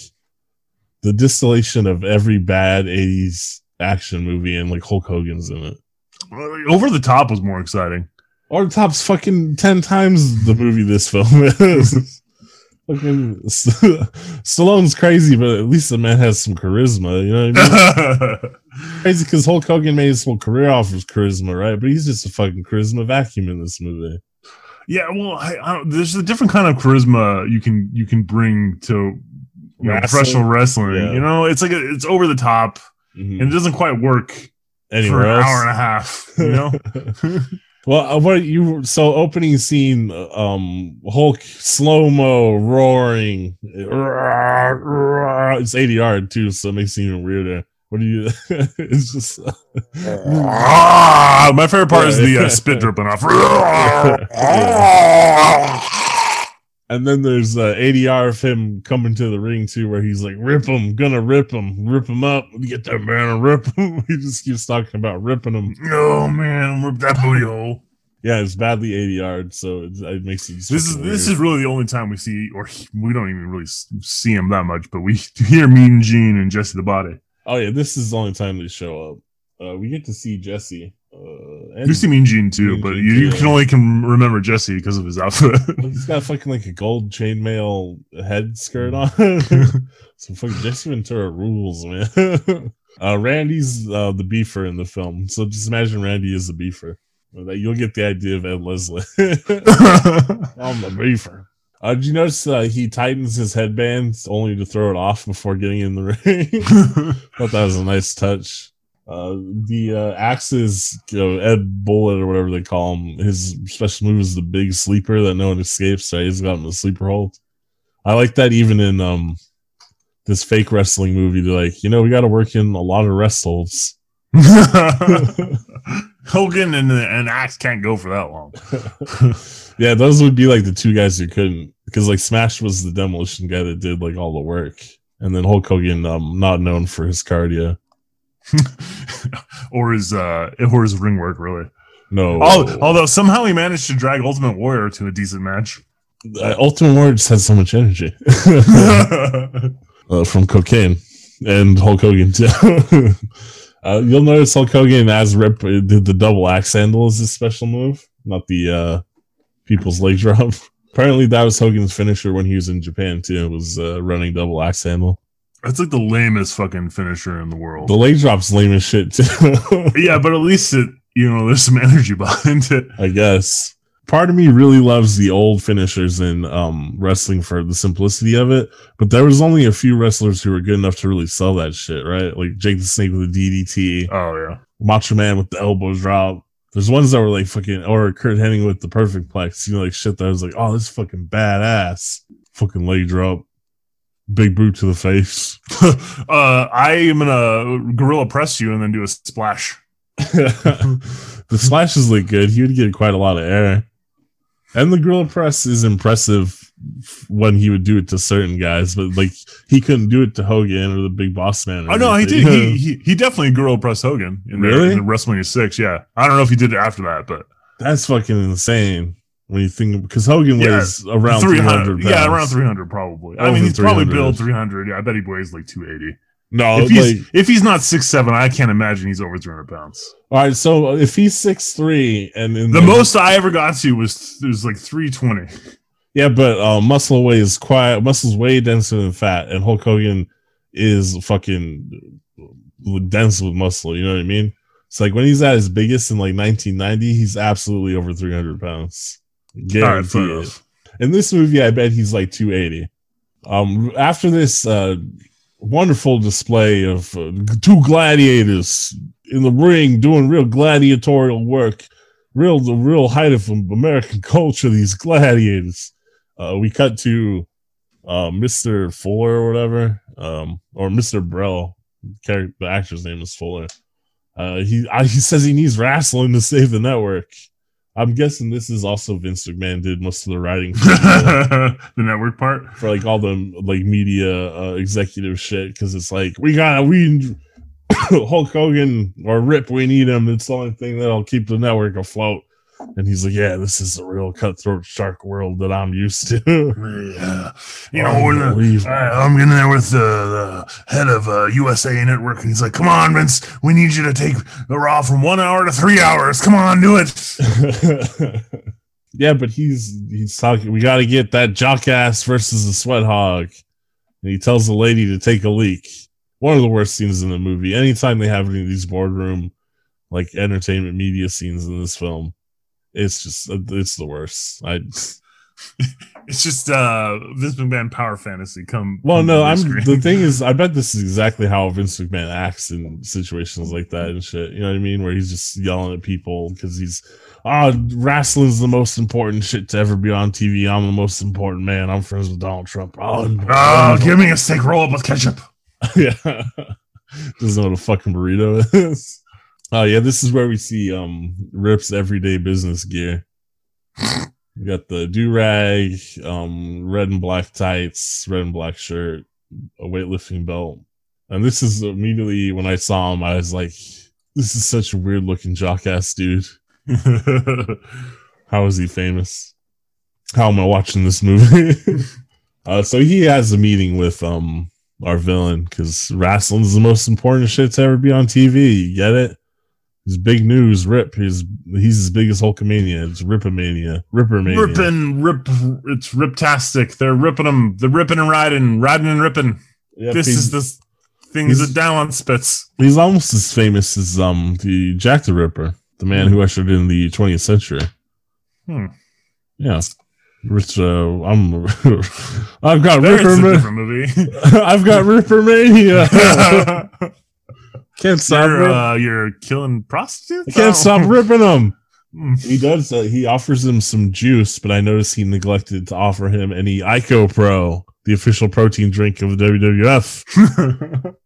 the distillation of every bad 80s action movie and like Hulk Hogan's in it. Uh, over the top was more exciting. Or the top's fucking 10 times the movie this film is. fucking Stallone's crazy, but at least the man has some charisma, you know what I mean? crazy because Hulk Hogan made his whole career off of charisma, right? But he's just a fucking charisma vacuum in this movie. yeah, well, I, I don't, there's a different kind of charisma you can you can bring to you know, professional wrestling. Yeah. You know, it's like a, it's over the top Mhm. and it doesn't quite work for Anywhere an else? hour and a half. You know, well, uh, what you so opening scene, um, Hulk slow mo roaring. It's ADR too, so it makes it even weirder. What do you? it's just my favorite part is the uh, spit dripping off. And then there's uh, ADR of him coming to the ring too, where he's like, "Rip him, gonna rip him, rip him up, get that man and rip him." he just keeps talking about ripping him. oh man, rip that booty hole. Yeah, it's badly ADR, so it, it makes it. This is this is really the only time we see, or he- we don't even really see him that much, but we hear Mean Gene and Jesse the Body. Oh yeah, this is the only time they show up. Uh, we get to see Jesse. Uh, see Mean Gene too, Mean but Gene you, you can only can remember Jesse because of his outfit. he's got fucking like a gold chainmail head skirt on. so fucking Jesse Ventura rules, man. uh, Randy's uh, the beefer in the film, so just imagine Randy is the beefer. You'll get the idea of Ed Leslie. I'm the beefer. Uh, did you notice uh, he tightens his headband only to throw it off before getting in the ring? Thought that was a nice touch. Uh, the uh, axes, you know, Ed Bullet or whatever they call him, his special move is the big sleeper that no one escapes. So he's got him the sleeper hold. I like that even in um this fake wrestling movie. They're like, you know, we got to work in a lot of rest holds. Hogan and and Axe can't go for that long. yeah, those would be like the two guys who couldn't because like Smash was the demolition guy that did like all the work, and then Hulk Hogan, um, not known for his cardio. or his uh or his ring work really. No, Al- Although somehow he managed to drag Ultimate Warrior to a decent match. uh, Ultimate Warrior just has so much energy uh, from cocaine and Hulk Hogan too. uh, you'll notice Hulk Hogan as Rip uh, did the double axe handle as his special move, not the uh, people's leg drop. Apparently, that was Hogan's finisher when he was in Japan too. Was uh, running double axe handle. That's like the lamest fucking finisher in the world. The leg drop's lame as shit too. yeah, but at least it you know there's some energy behind it. I guess. Part of me really loves the old finishers in um, wrestling for the simplicity of it, but there was only a few wrestlers who were good enough to really sell that shit, right? Like Jake the Snake with the DDT, Oh yeah. Macho Man with the elbow drop. There's ones that were like fucking, or Curt Hennig with the perfect plex, you know, like shit that was like, oh, this is fucking badass. Fucking leg drop, big boot to the face. uh, I am gonna gorilla press you and then do a splash. the splashes look good. He would get quite a lot of air. And the gorilla press is impressive when he would do it to certain guys, but like he couldn't do it to Hogan or the big boss man. Oh no, he did. He, he he definitely gorilla press Hogan in, the, Really? in the WrestleMania six. Yeah, I don't know if he did it after that, but That's fucking insane when you think because Hogan Yeah, weighs around 300 pounds. Yeah, around three hundred probably. I Over mean, he's probably 300. billed three hundred. Yeah, I bet he weighs like two eighty. No, if he's like, if he's not six seven, I can't imagine he's over three hundred pounds. all right. So if he's six three and in The most I ever got to was it was like three twenty. yeah, but uh, muscle weighs quiet. muscle's way denser than fat, and Hulk Hogan is fucking dense with muscle. You know what I mean? It's like when he's at his biggest in like 1990, he's absolutely over 300 pounds. All right, Guarantee fair it. In this movie, I bet he's like 280. Um, after this uh, wonderful display of uh, two gladiators in the ring doing real gladiatorial work, real the real height of American culture. These gladiators. Uh, we cut to uh, Mr. Fuller or whatever, um, or Mr. Brell. The actor's name is Fuller. Uh, he I, he says he needs wrestling to save the network. I'm guessing this is also Vince McMahon did most of the writing for, the network part. for like all the like media uh, executive shit because it's like we got we Hulk Hogan or Rip we need him. It's the only thing that'll keep the network afloat. And he's like, yeah, this is the real cutthroat shark world that I'm used to. Yeah, you know, when the, I, I'm in there with the, the head of uh, USA Network, and he's like, "Come on, Vince, we need you to take the Raw from one hour to three hours. Come on, do it." yeah, but he's he's talking. We got to get that jock ass versus the sweat hog, and he tells the lady to take a leak. One of the worst scenes in the movie. Anytime they have any of these boardroom, like entertainment media scenes in this film, it's just it's the worst. I It's just uh, Vince McMahon power fantasy. Come. well, come no, I'm screen. the thing is, I bet this is exactly how Vince McMahon acts in situations like that and shit. You know what I mean? Where he's just yelling at people because he's, ah, wrestling's the most important shit to ever be on TV. I'm the most important man. I'm friends with Donald Trump. Oh, Oh, give me a steak roll up with ketchup. yeah, doesn't know what a fucking burrito is. Oh yeah, this is where we see um Rip's everyday business gear. We got the do rag, um, red and black tights, red and black shirt, a weightlifting belt, and this is immediately when I saw him, I was like, "This is such a weird looking jock ass dude. How is he famous? How am I watching this movie?" uh, so he has a meeting with um our villain because wrestling's the most important shit to ever be on TV. You get it? His big news, Rip. He's he's as big as Hulkamania. It's Ripomania, Rippermania. ripping, rip. It's riptastic. They're ripping them. They're ripping and riding, riding and ripping. Yep, this is the things he's- that Dallon spits. he's almost as famous as um the Jack the Ripper, the man who ushered in the 20th century. Hmm. Yeah. Rich, uh, I'm, I've got Ripper. I've got Rippermania. Can't stop, you're, uh, you're killing prostitutes. I can't Oh. stop ripping them. Hmm. He does. Uh, he offers him some juice, but I notice he neglected to offer him any Icopro, the official protein drink of the WWF.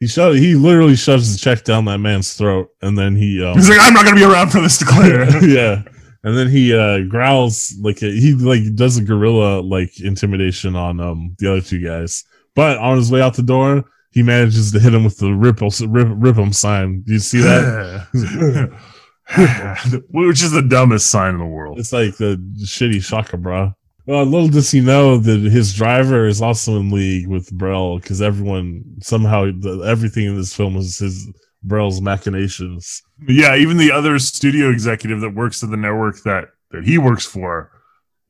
He shoved, He literally shoves the check down that man's throat, and then he. Um, He's like, I'm not gonna be around for this to clear. yeah, and then he uh, growls like a, he like does a gorilla like intimidation on um the other two guys. But on his way out the door, he manages to hit him with the ripple rip, rip him sign. Do you see that? Which is the dumbest sign in the world. It's like the shitty shaka bra. Well, little does he know that his driver is also in league with Brell because everyone somehow the, everything in this film is his Brell's machinations. Yeah, even the other studio executive that works at the network that that he works for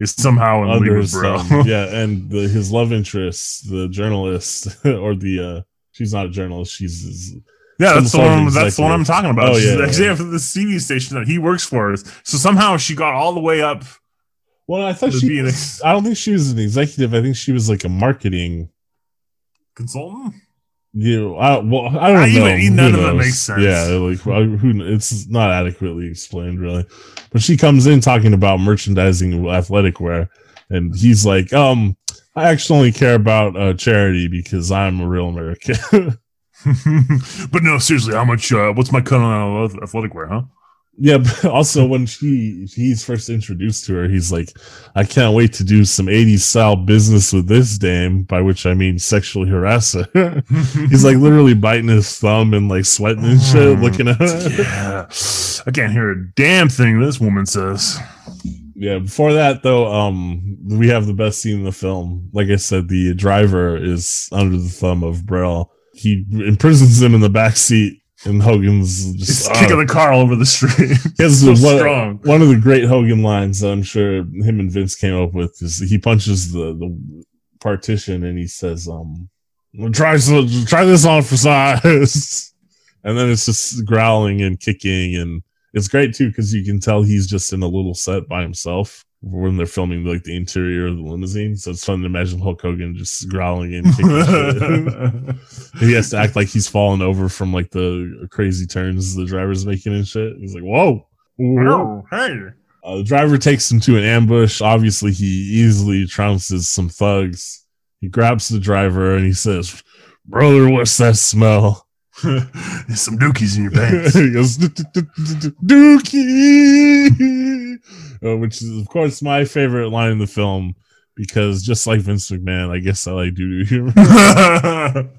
is somehow in league with bro. thumb. yeah, and the, his love interest, the journalist or the uh, she's not a journalist, she's his, Yeah, that's the one. That's the one I'm talking about. Oh, She's yeah, the yeah. executive of the TV station that he works for. So somehow she got all the way up. well, I thought she. be an I don't think she was an executive. I think she was like a marketing. Consultant? You, I, well, I don't Ah, know. even- none Who of it makes sense. Yeah, like well, who? It's not adequately explained, really. But she comes in talking about merchandising athletic wear, and he's like, "Um, I actually only care about uh, charity because I'm a real American." but no, seriously, how much? Uh, what's my cut on athletic wear? Huh? Yeah, but also when she he's first introduced to her, he's like, "I can't wait to do some '80s style business with this dame," by which I mean sexually harass her. he's like literally biting his thumb and like sweating and shit, looking at her. Yeah. I can't hear a damn thing this woman says. Yeah, before that though, um, we have the best scene in the film. Like I said, the driver is under the thumb of Brell. He imprisons him in the back seat, and Hogan's just Just uh, kicking the car all over the street. so one, strong. one of the great Hogan lines I'm sure him and Vince came up with is he punches the, the partition and he says, um, try, so- try this on for size. and then it's just growling and kicking. And it's great too because you can tell he's just in a little set by himself when they're filming like the interior of the limousine. So it's fun to imagine Hulk Hogan just growling and kicking. shit. he has to act like he's fallen over from like the crazy turns the driver's making and shit. He's like, whoa. whoa. Oh, hey. Uh, the driver takes him to an ambush. Obviously, he easily trounces some thugs. He grabs the driver and he says, Brother, what's that smell? There's some dookies in your pants. he goes, "Du- du- du- du- du- Dookie! Uh, which is, of course, my favorite line in the film because just like Vince McMahon, I guess I like doo doo humor.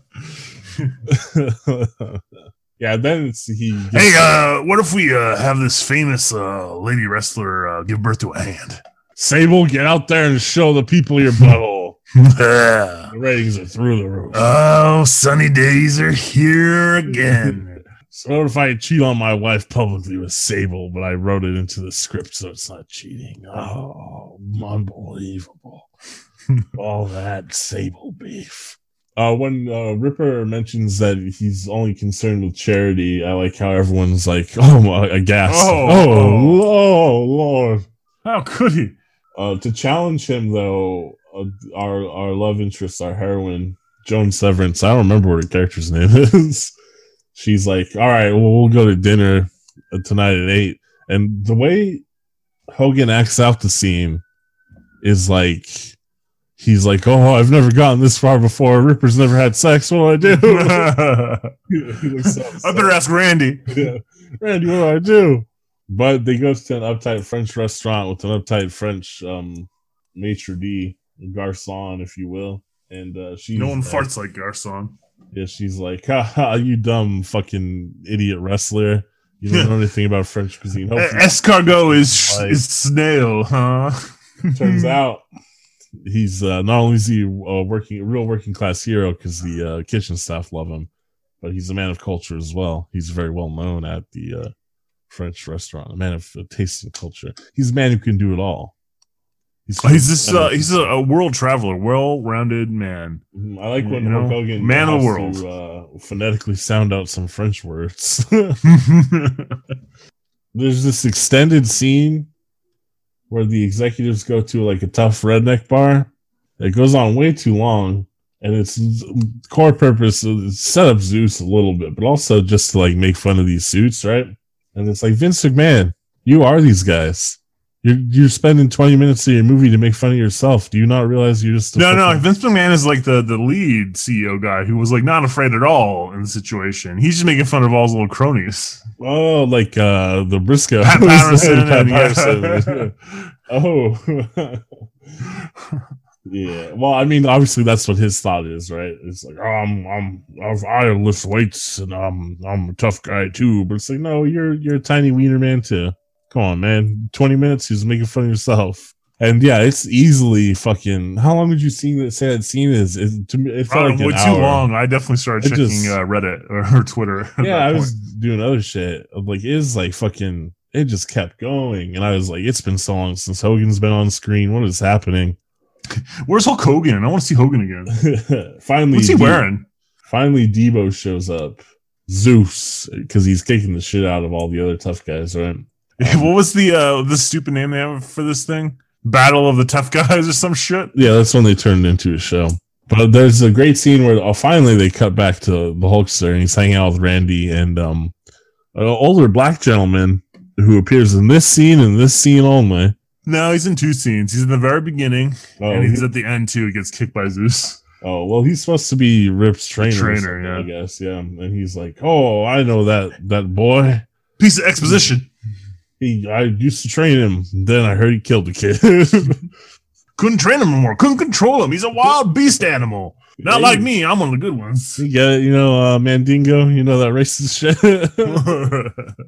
yeah, then it's he. gets- hey, uh, what if we uh, have this famous uh, lady wrestler uh, give birth to a hand? Sable, get out there and show the people your butthole. The ratings are through the roof. Oh, sunny days are here again. So what if I cheat on my wife publicly with Sable, but I wrote it into the script so it's not cheating? Oh, unbelievable. All that Sable beef. Uh, when uh, Ripper mentions that he's only concerned with charity, I like how everyone's like, oh, my, aghast. Oh, Oh, oh. oh, Lord. How could he? Uh, to challenge him, though, uh, our our love interest, our heroine, Joan Severance. I don't remember what her character's name is. She's like, "All right, well, we'll go to dinner tonight at 8. And the way Hogan acts out the scene is like he's like, "Oh, I've never gotten this far before. Ripper's never had sex. What do I do?" I He looks so upset. better ask Randy. Yeah. Randy, what do I do? But they go to an uptight French restaurant with an uptight French um maitre d, garçon, if you will. And uh she's No one farts like Garcon. Yeah, she's like, ha, ha you dumb fucking idiot wrestler. You don't know anything about French cuisine. Hopefully, Escargot is Like- is snail, huh? turns out he's uh, not only is he uh, working a real working class hero because the uh, kitchen staff love him, but he's a man of culture as well. He's very well known at the uh, French restaurant, a man of uh, taste and culture. He's a man who can do it all. He's, He's this. Uh, he's a, a world traveler, well-rounded man. Mhm, I like when you know, Hulk Hogan man of the world. to, uh, phonetically sound out some French words. There's this extended scene where the executives go to like a tough redneck bar. It goes on way too long, and its core purpose is set up Zeus a little bit, but also just to like make fun of these suits, right? And it's like Vince McMahon, you are these guys. You're you're spending 20 minutes of your movie to make fun of yourself. Do you not realize you're just no, no. Vince McMahon is like the the lead CEO guy who was like not afraid at all in the situation. He's just making fun of all his little cronies. Oh, like uh the Briscoe. Pat Patterson Pat. Patterson. oh. yeah. Well, I mean, obviously that's what his thought is, right? It's like, oh, I'm I'm I've- I lift weights and I'm I'm a tough guy too. But it's like, no, you're you're a tiny wiener man too. Come on, man. 20 minutes, he's making fun of yourself. And yeah, it's easily fucking. How long would you see that? Say that scene is? It, to me, it felt Probably like an too hour. long. I definitely started I checking just- uh, Reddit or, or Twitter. yeah, I point. was doing other shit. Like it is like fucking. It just kept going, and I was like, "It's been so long since Hogan's been on screen. What is happening?" Where's Hulk Hogan? I want to see Hogan again. finally, What's he De- wearing? Finally, Deebo shows up. Zeus, because he's kicking the shit out of all the other tough guys, right? what was the uh the stupid name they have for this thing? Battle of the Tough Guys or some shit. Yeah, that's when they turned into a show. But there's a great scene where oh, finally they cut back to the Hulkster and he's hanging out with Randy and um, an older black gentleman who appears in this scene and this scene only. No, he's in two scenes. He's in the very beginning, Oh, and he's he- at the end too. He gets kicked by Zeus. Oh well, he's supposed to be Rip's trainer. trainer, yeah. I guess. Yeah, and he's like, "Oh, I know that that boy." Piece of exposition. He, I used to train him. Then I heard he killed the kid. Couldn't train him anymore. Couldn't control him. He's a wild beast animal. Not like me. I'm one of the good ones. you get it, you know, uh, Mandingo. You know that racist shit.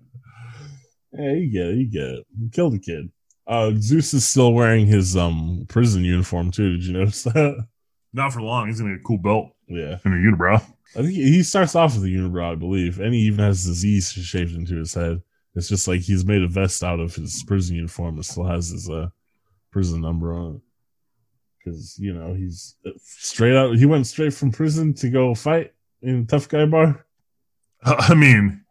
yeah, you get it. You get it. He killed the kid. Uh, Zeus is still wearing his um prison uniform too. Did you notice that? Not for long. He's gonna get a cool belt Yeah. and a unibrow. I think he starts off with a unibrow, I believe, and he even has disease shaved into his head. It's just like he's made a vest out of his prison uniform. It still has his uh, prison number on it. Because you know he's uh, straight out. He went straight from prison to go fight in tough guy bar. I mean,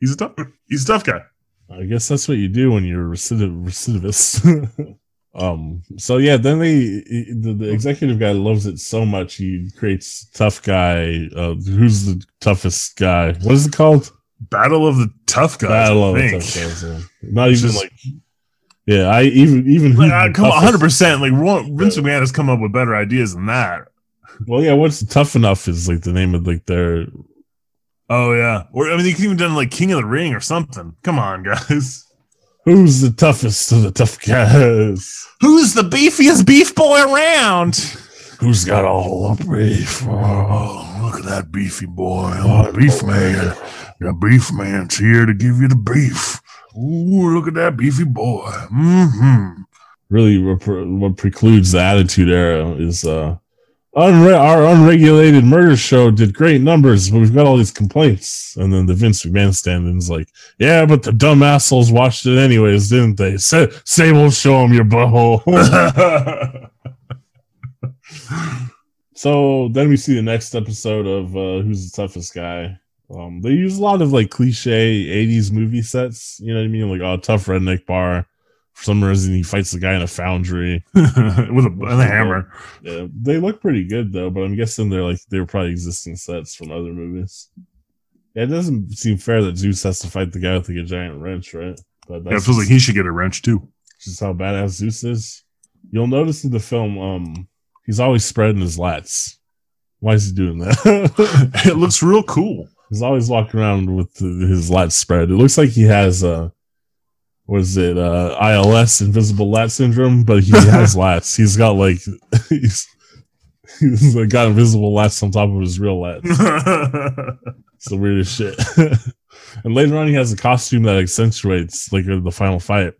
he's a tough. He's a tough guy. I guess that's what you do when you're a recidiv- recidivist. um. So yeah, then they the, the executive guy loves it so much he creates tough guy. Uh, who's the toughest guy? What is it called? Battle of the tough guys. Battle of I the tough guys. yeah. Not even just- like. Yeah, I even even Like, who's uh, come hundred percent. Like Vince McMahon has come up with better ideas than that. Well, yeah, what's tough enough is like the name of like their. Oh yeah, or I mean, they could even done like King of the Ring or something. Come on, guys. Who's the toughest of the tough guys? Who's the beefiest beef boy around? Who's got all the beef? Oh, look at that beefy boy. Oh, beef man. The beef man's here to give you the beef. Ooh, look at that beefy boy. Mm-hmm. Really, what, what precludes the Attitude Era is uh, unre- our unregulated murder show did great numbers, but we've got all these complaints. And then the Vince McMahon stand-in's like, yeah, but the dumb assholes watched it anyways, didn't they? Say, say we'll show them your butthole. So then we see the next episode of uh, Who's the Toughest Guy. Um, they use a lot of like cliche 80s movie sets. You know what I mean? Like, oh, tough redneck bar. For some reason, he fights the guy in a foundry. With a, and a hammer. Yeah, they look pretty good though, but I'm guessing they're like they're probably existing sets from other movies. Yeah, it doesn't seem fair that Zeus has to fight the guy with like a giant wrench, right? But Yeah, it feels like he should get a wrench too. just how badass Zeus is. You'll notice in the film, um, he's always spreading his lats. Why is he doing that? it looks real cool. He's always walking around with his lats spread. It looks like he has uh was it, uh ILS invisible lat syndrome, but he has lats. He's got like he's he's like, got invisible lats on top of his real lats. It's the weirdest shit. and later on, he has a costume that accentuates, like the final fight,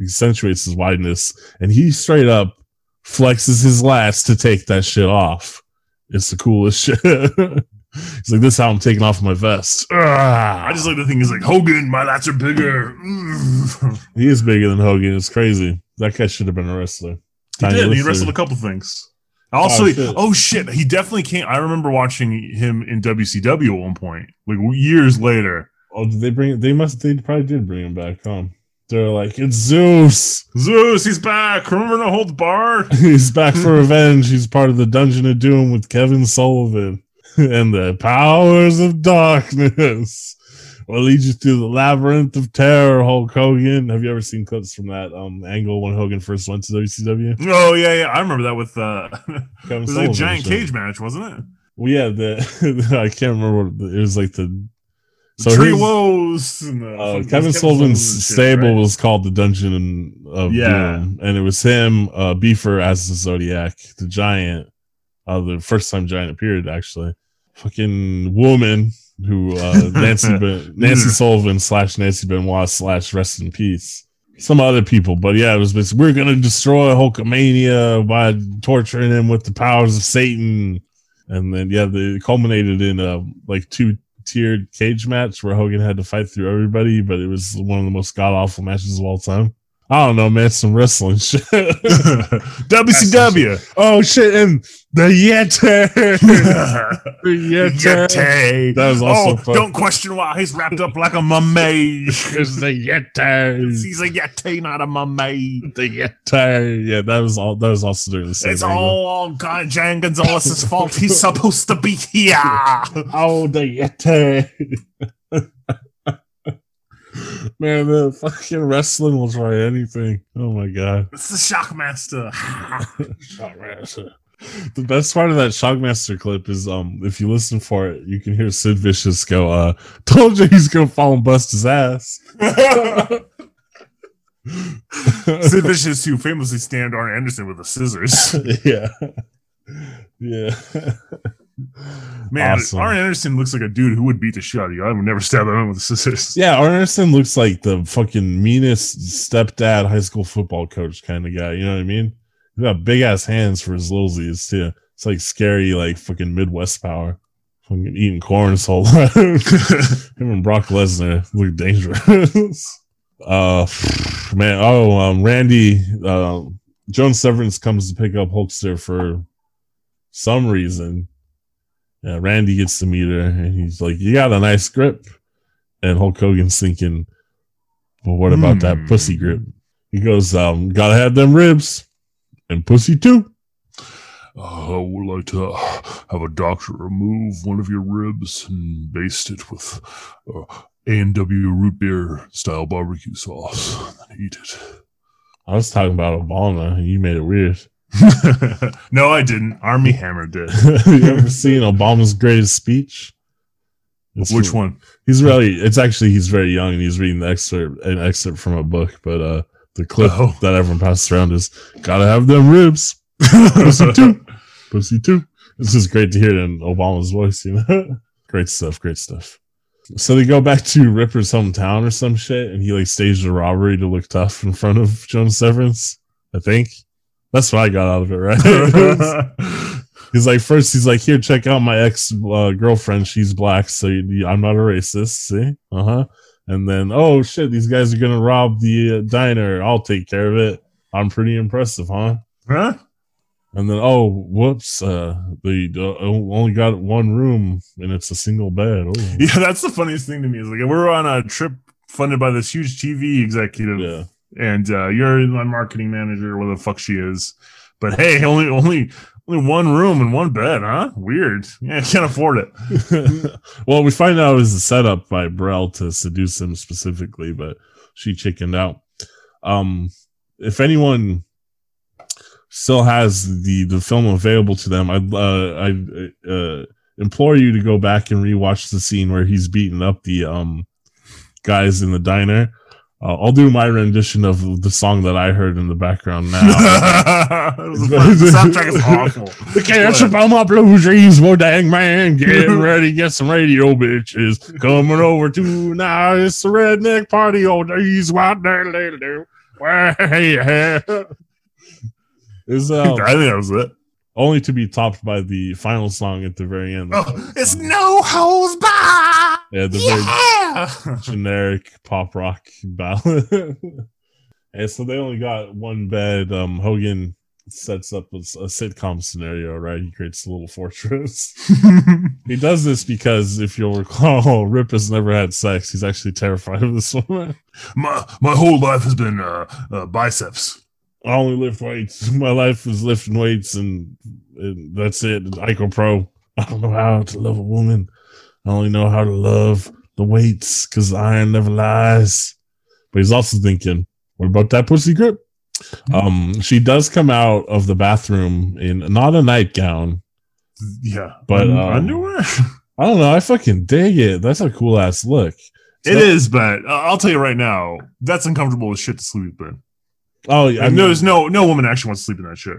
accentuates his wideness, and he straight up flexes his lats to take that shit off. It's the coolest shit. He's like, "This is how I'm taking off my vest." Ah. I just like the thing is like Hogan, my lats are bigger. He is bigger than Hogan. It's crazy. That guy should have been a wrestler. He Tiny did. He wrestled a couple things. Also, Oh, oh shit. shit. he definitely came. I remember watching him in WCW at one point, like years later. Oh, did they bring? They must. They probably did bring him back. Huh? They're like, "It's Zeus." Zeus, he's back. Remember to hold the bar? He's back for revenge. He's part of the Dungeon of Doom with Kevin Sullivan and the powers of darkness will lead you through the labyrinth of terror. Hulk Hogan. Have you ever seen clips from that um, angle when Hogan first went to WCW? Oh yeah, yeah. I remember that with uh, Kevin it was like a giant cage match, wasn't it? Well, yeah, the I can't remember what it was like. The So Tree Woes. And, uh, Kevin Sullivan's stable right? was called the Dungeon of Yeah. Doom, and it was him, uh, Beefer as the Zodiac, the Giant, uh, the first time Giant appeared actually. Fucking woman who uh, Nancy ben- Nancy Sullivan slash Nancy Benoit slash rest in peace. Some other people, but yeah, it was basically we're gonna destroy Hulkamania by torturing him with the powers of Satan, and then yeah, they culminated in a like two tiered cage match where Hogan had to fight through everybody, but it was one of the most god awful matches of all time. I don't know, man, some wrestling shit. WCW. oh shit, and the Yeti. the Yeti. Yeti. That was also oh, fun. don't question why he's wrapped up like a mummy. It's the Yeti. he's a Yeti, not a mummy. The Yeti. Yeah, that was all. That was also during the same. It's angle. all God Jan Gonzalez's fault. He's supposed to be here. Oh, the Yeti. Man, the fucking wrestling will try anything. Oh my god. It's the Shockmaster. Shockmaster. The best part of that Shockmaster clip is um if you listen for it, you can hear Sid Vicious go, uh, told you he's gonna fall and bust his ass. Sid Vicious, who famously stabbed Arn Anderson with the scissors. yeah. Yeah. Man, Awesome. Arn Anderson looks like a dude who would beat the shit out of you. I would never stab him with scissors. Yeah, Arn Anderson looks like the fucking meanest stepdad high school football coach kind of guy. You know what I mean? He's got big ass hands for his little Z's too. It's like scary, like fucking Midwest power. Fucking eating corn his whole life. Him and Brock Lesnar look dangerous. uh, man. Oh, um, Randy, uh, Joan Severance comes to pick up Hulkster for some reason. Yeah, Randy gets to meet her, and he's like, "You got a nice grip." And Hulk Hogan's thinking, "Well, what about that Hmm. pussy grip?" He goes, um, "Gotta have them ribs and pussy too." Uh, I would like to have a doctor remove one of your ribs and baste it with uh, A&W root beer style barbecue sauce and eat it. I was talking about Obama, and you made it weird. no, I didn't. Armie Hammer did. you ever seen Obama's greatest speech? It's Which from- one? He's really. It's actually he's very young, and he's reading the excerpt, an excerpt from a book. But uh, the clip Oh. that everyone passes around is "Gotta have them ribs, pussy too, pussy too." It's just great to hear it in Obama's voice. You know, great stuff, great stuff. So they go back to Ripper's hometown or some shit, and he like staged a robbery to look tough in front of Joan Severance. I think that's what I got out of it, right? He's like, first, he's like, here, check out my ex uh, girlfriend. She's black, so you, I'm not a racist. See, uh huh. And then, oh shit, these guys are gonna rob the uh, diner. I'll take care of it. I'm pretty impressive, huh? huh? And then, oh, whoops, uh, they uh, only got one room and it's a single bed. Oh, Yeah, that's the funniest thing to me. Is like we're on a trip funded by this huge TV executive, yeah. And uh, you're my marketing manager, where the fuck she is. But hey, only only only one room and one bed, huh? Weird. Yeah, I can't afford it. well, we find out it was a setup by Brell to seduce him specifically, but she chickened out. Um, if anyone still has the the film available to them, I uh, I uh, implore you to go back and rewatch the scene where he's beating up the um guys in the diner. Uh, I'll do my rendition of the song that I heard in the background now. It was the soundtrack is awful. The catch up on my blue jeans, boy, dang man, getting ready, get some radio bitches coming over to now. It's the redneck party. Oh, these what do. Hey, Is I think that was it. only to be topped by the final song at the very end. Oh, it's no hose bar. Yeah, the Yeah. very generic pop rock ballad. and so they only got one bed. Um, Hogan sets up a, a sitcom scenario, right? He creates a little fortress. he does this because, if you'll recall, Rip has never had sex. He's actually terrified of this woman. my my whole life has been uh, uh biceps. I only lift weights. My life is lifting weights, and, and that's it. Icopro. I don't know how to love a woman. I only know how to love the weights because iron never lies. But he's also thinking, what about that pussy grip? Um, she does come out of the bathroom in not a nightgown, Yeah, But, um, underwear. I don't know. I fucking dig it. That's a cool ass look. It is, but uh, I'll tell you right now, that's uncomfortable as shit to sleep in. Oh, yeah. I know there's no no woman actually wants to sleep in that shit.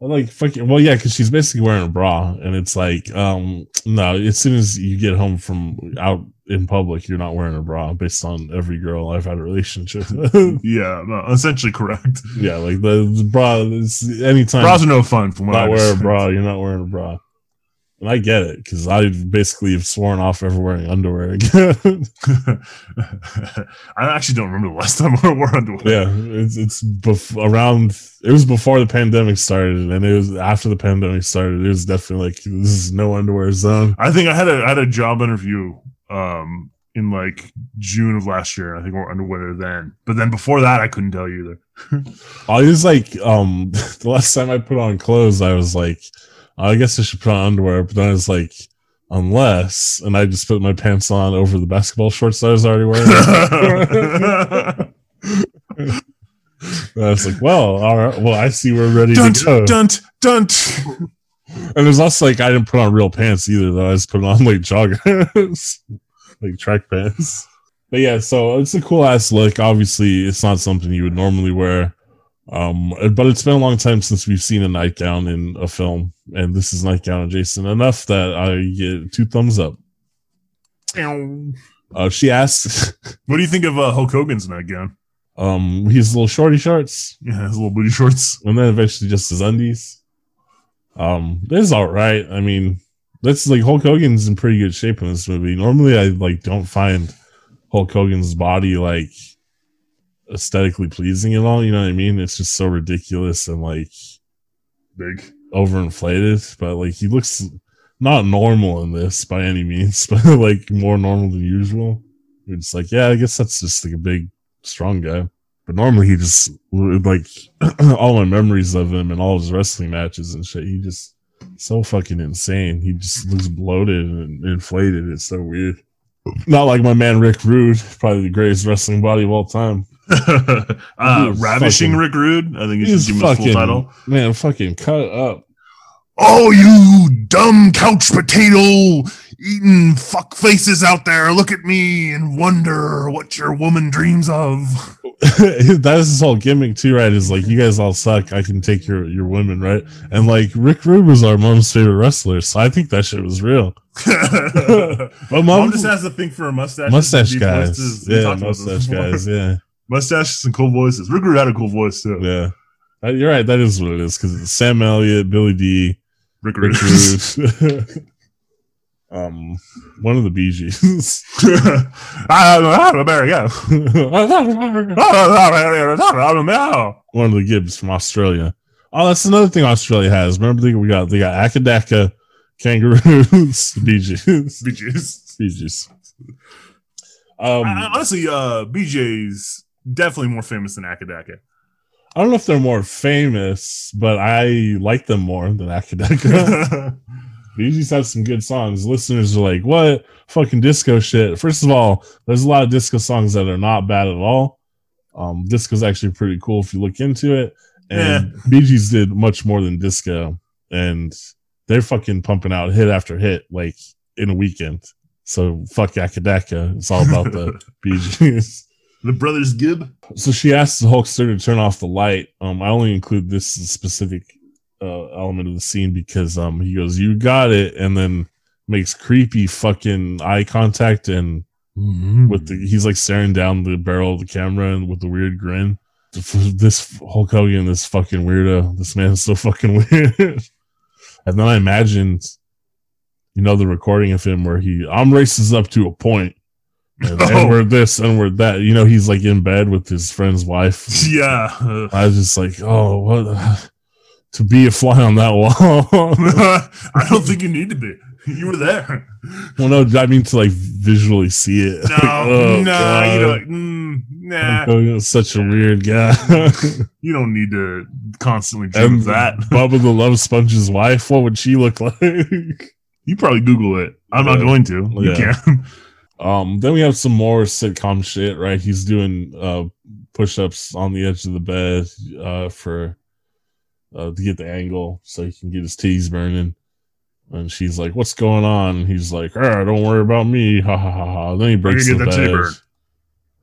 Like fucking well yeah because she's basically wearing a bra and it's like um no as soon as you get home from out in public you're not wearing a bra based on every girl i've had a relationship. Yeah, no, essentially correct. yeah like the, the bra is anytime Bras are no fun from not wear a bra you're not wearing a bra and i get it because i basically have sworn off ever wearing underwear again I actually don't remember the last time I wore underwear. yeah it's it's bef- around it was before the pandemic started and it was after the pandemic started it was definitely like this is no underwear zone I think I had a I had a job interview um in like June of last year. I think I wore underwear then, but then before that, I couldn't tell you either. I was like, um, the last time I put on clothes, I was like, I guess I should put on underwear, but then I was like, unless, and I just put my pants on over the basketball shorts that I was already wearing. And I was like, well, all right, well, I see we're ready dunt, to go. dunt, dunt. And there's also like, I didn't put on real pants either, though. I just put on like joggers, like track pants. but yeah, so it's a cool ass look. Obviously, it's not something you would normally wear. Um, but it's been a long time since we've seen a nightgown in a film, and this is nightgown adjacent enough that I get two thumbs up. Uh, she asks, What do you think of uh, Hulk Hogan's nightgown? um, his little shorty shorts, Yeah, his little booty shorts. and then eventually just his undies. Um, this is all right. I mean, that's like Hulk Hogan's in pretty good shape in this movie. Normally, I like don't find Hulk Hogan's body like aesthetically pleasing at all. You know what I mean? It's just so ridiculous and like Big. overinflated. But like he looks not normal in this by any means, but like more normal than usual. It's like, yeah, I guess that's just like a big, strong guy. But normally he just like all my memories of him and all his wrestling matches and shit. He just so fucking insane. He just looks bloated and inflated. It's so weird. Not like my man Rick Rude, probably the greatest wrestling body of all time. Uh, Ravishing fucking- Rick Rude. I think you should give him his full title. man, fucking cut up. Oh, you dumb couch potato eating fuck faces out there, look at me and wonder what your woman dreams of. that is his whole gimmick too, right? Is like you guys all suck. I can take your your women, right? And like Rick Rude was our mom's favorite wrestler, so I think that shit was real. but mom- mom just has to think for a mustache. Mustache guys, yeah, talked about this mustache guys, yeah, Mustaches and cool voices. Rick Rude had a cool voice too. yeah. Uh, You're right. That is what it is because Sam Elliott, Billy Dee, Rick Rude. Rick Rude, um, one of the Bee Gees. I don't know. There you go. one of the Gibbs from Australia. Oh, that's another thing Australia has. Remember, they, we got they got Akadaka, kangaroos, Bee Gees, Bee Gees. Bee Gees. Um, I- honestly, uh, Bee Gees definitely more famous than Akadaka. I don't know if they're more famous, but I like them more than Akadaka. Bee Gees have some good songs. Listeners are like, "What fucking disco shit?" First of all, there's a lot of disco songs that are not bad at all. Um, disco's actually pretty cool if you look into it. And Bee Gees did much more than disco, and they're fucking pumping out hit after hit like in a weekend. So fuck Akadaka. It's all about the Bee Gees. The Brothers Gibb. So she asks the Hulkster to turn off the light. Um, I only include this specific uh, element of the scene because um, he goes, "You got it," and then makes creepy fucking eye contact and with the he's like staring down the barrel of the camera and with a weird grin. This Hulk Hogan, this fucking weirdo. This man is so fucking weird. and then I imagined, you know, the recording of him where he I'm races up to a point. And Oh. then we're this and we're that. You know, he's like in bed with his friend's wife. Yeah. I was just like, oh, what to be a fly on that wall. I don't think you need to be. You were there. well, no, I mean to like visually see it. No, Like, oh, no, God. you don't. Mm, nah, Hogan's such a weird guy. you don't need to constantly dream that. Bubba the Love Sponge's wife, what would she look like? You probably Google it. I'm not going to. You Yeah. can. Um, then we have some more sitcom shit, right? He's doing uh push-ups on the edge of the bed uh for uh to get the angle so he can get his tees burning. And she's like, "What's going on?" And he's like, "Ah, don't worry about me." Ha ha ha ha. Then he breaks the bed.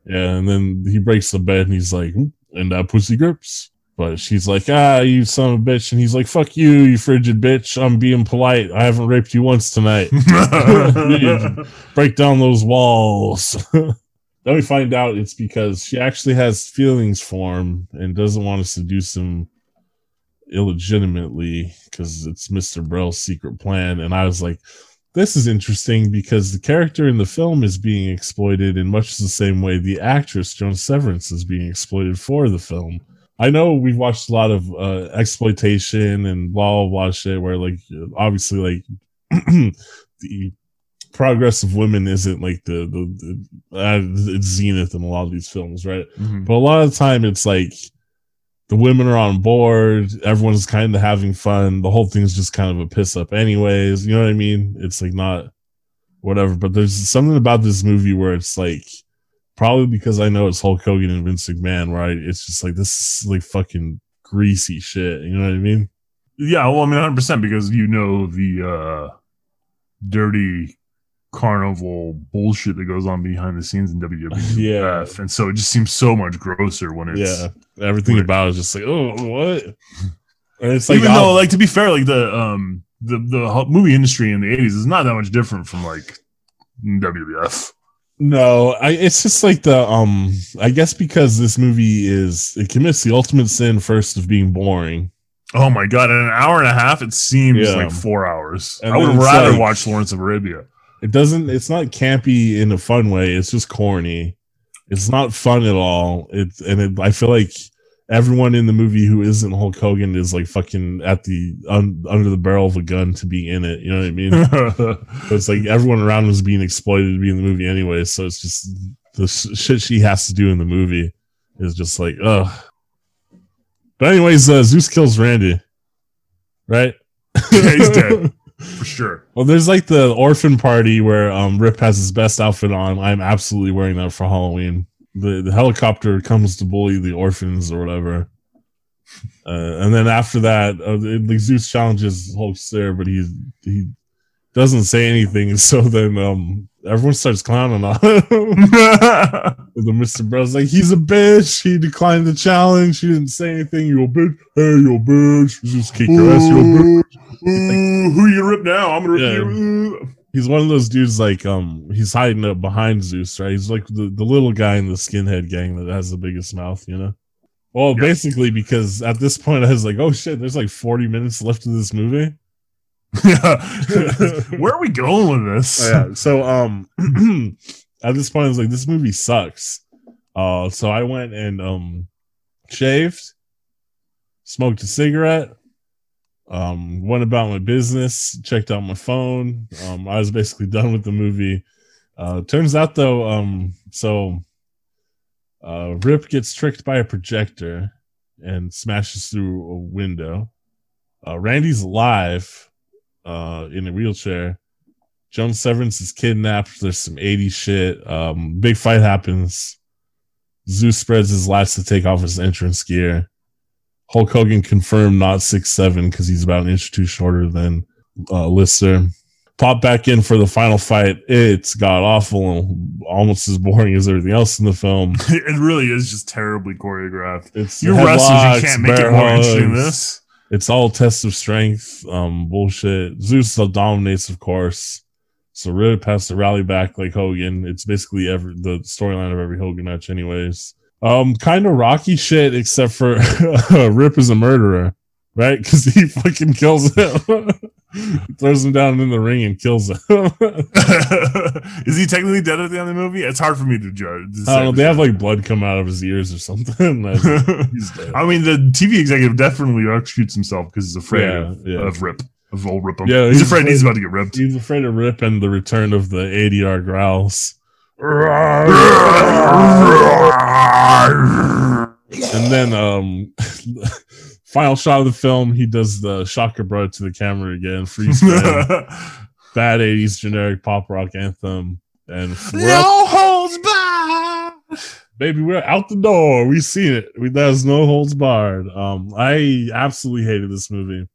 Yeah, and then he breaks the bed and he's like, "Mm, "And that pussy grips." But she's like, "Ah, you son of a bitch!" And he's like, "Fuck you, you frigid bitch! I'm being polite. I haven't raped you once tonight." break down those walls. then we find out it's because she actually has feelings for him and doesn't want to seduce him illegitimately because it's Mr. Brell's secret plan. And I was like, this is interesting because the character in the film is being exploited in much the same way the actress Joan Severance is being exploited for the film. I know we've watched a lot of uh, exploitation and blah blah blah shit where like obviously like the progress of women isn't like the the, the uh, it's zenith in a lot of these films, right? Mhm. But a lot of the time, it's like the women are on board, everyone's kind of having fun. The whole thing's just kind of a piss up, anyways. You know what I mean? It's like not whatever. But there's something about this movie where it's like probably because I know it's Hulk Hogan and Vince McMahon, right? It's just like this is like fucking greasy shit. You know what I mean? Yeah, well, I mean, 100 percent because you know the uh, dirty carnival bullshit that goes on behind the scenes in WWF. Yeah. And so it just seems so much grosser when it's yeah, everything weird. about it is just like, oh, what? And it's like, even though like to be fair, like the um the the movie industry in the eighties is not that much different from like WWF. No, I it's just like the um I guess because this movie is it commits the ultimate sin first of being boring. Oh my god, in an hour and a half it seems Yeah. like four hours. And I would rather like- watch Lawrence of Arabia. It doesn't it's not campy in a fun way, it's just corny. It's not fun at all. It's and it, I feel like everyone in the movie who isn't Hulk Hogan is like fucking at the un, under the barrel of a gun to be in it. You know what I mean? So it's like everyone around was being exploited to be in the movie anyway. So it's just the sh- shit she has to do in the movie is just like, ugh. But anyways, uh, Zeus kills Randy, right? Yeah, he's dead. For sure. Well, there's like the orphan party where um, Rip has his best outfit on. I'm absolutely wearing that for Halloween. The the helicopter comes to bully the orphans or whatever. Uh, and then after that, uh, the Zeus challenges Hulk's there, but he he doesn't say anything. So then um, everyone starts clowning on him. the Mr. Bro's like, he's a bitch. He declined the challenge. He didn't say anything. You a bitch. Hey, you a bitch. Just kick your ass. You a bitch. Ooh, who you rip now? I'm gonna rip Yeah. you. He's one of those dudes like um he's hiding up behind Zeus, right? He's like the, the little guy in the skinhead gang that has the biggest mouth, you know? Well, Yeah. basically because at this point I was like, oh shit, there's like 40 minutes left of this movie. Yeah. Where are we going with this? Oh, yeah. So um at this point I was like, this movie sucks. Uh so I went and um shaved, smoked a cigarette, um, went about my business, checked out my phone. Um, I was basically done with the movie. Uh, turns out though, um, so uh, Rip gets tricked by a projector and smashes through a window. Uh, Randy's alive uh, in a wheelchair. Joan Severance is kidnapped. There's some 80s shit. Um, big fight happens. Zeus spreads his lats to take off his entrance gear. Hulk Hogan confirmed not six seven because he's about an inch or two shorter than uh, Lister. Pop back in for the final fight. It's god awful and almost as boring as everything else in the film. It really is just terribly choreographed. It's Your wrestlers, you can't make it more interesting than this. It's all tests of strength, um, bullshit. Zeus dominates, of course. So Rip has to rally back like Hogan. It's basically every the storyline of every Hogan match, anyways. Um, kind of rocky shit, except for Rip is a murderer, right? Because he fucking kills him, throws him down in the ring and kills him. is he technically dead at the end of the movie? It's hard for me to judge. to I don't know. They have like blood come out of his ears or something. I mean, the TV executive definitely executes himself because he's afraid Yeah, of, yeah. of Rip, of old Rip. Him. Yeah, he's, he's afraid he's about to get ripped. He's afraid of Rip and the return of the ADR growls. And then um final shot of the film, he does the shocker bro to the camera again, freeze frame, bad 80s generic pop rock anthem. And we're holds barred. baby, we're out the door. We seen it. We, there's no holds barred. Um, I absolutely hated this movie.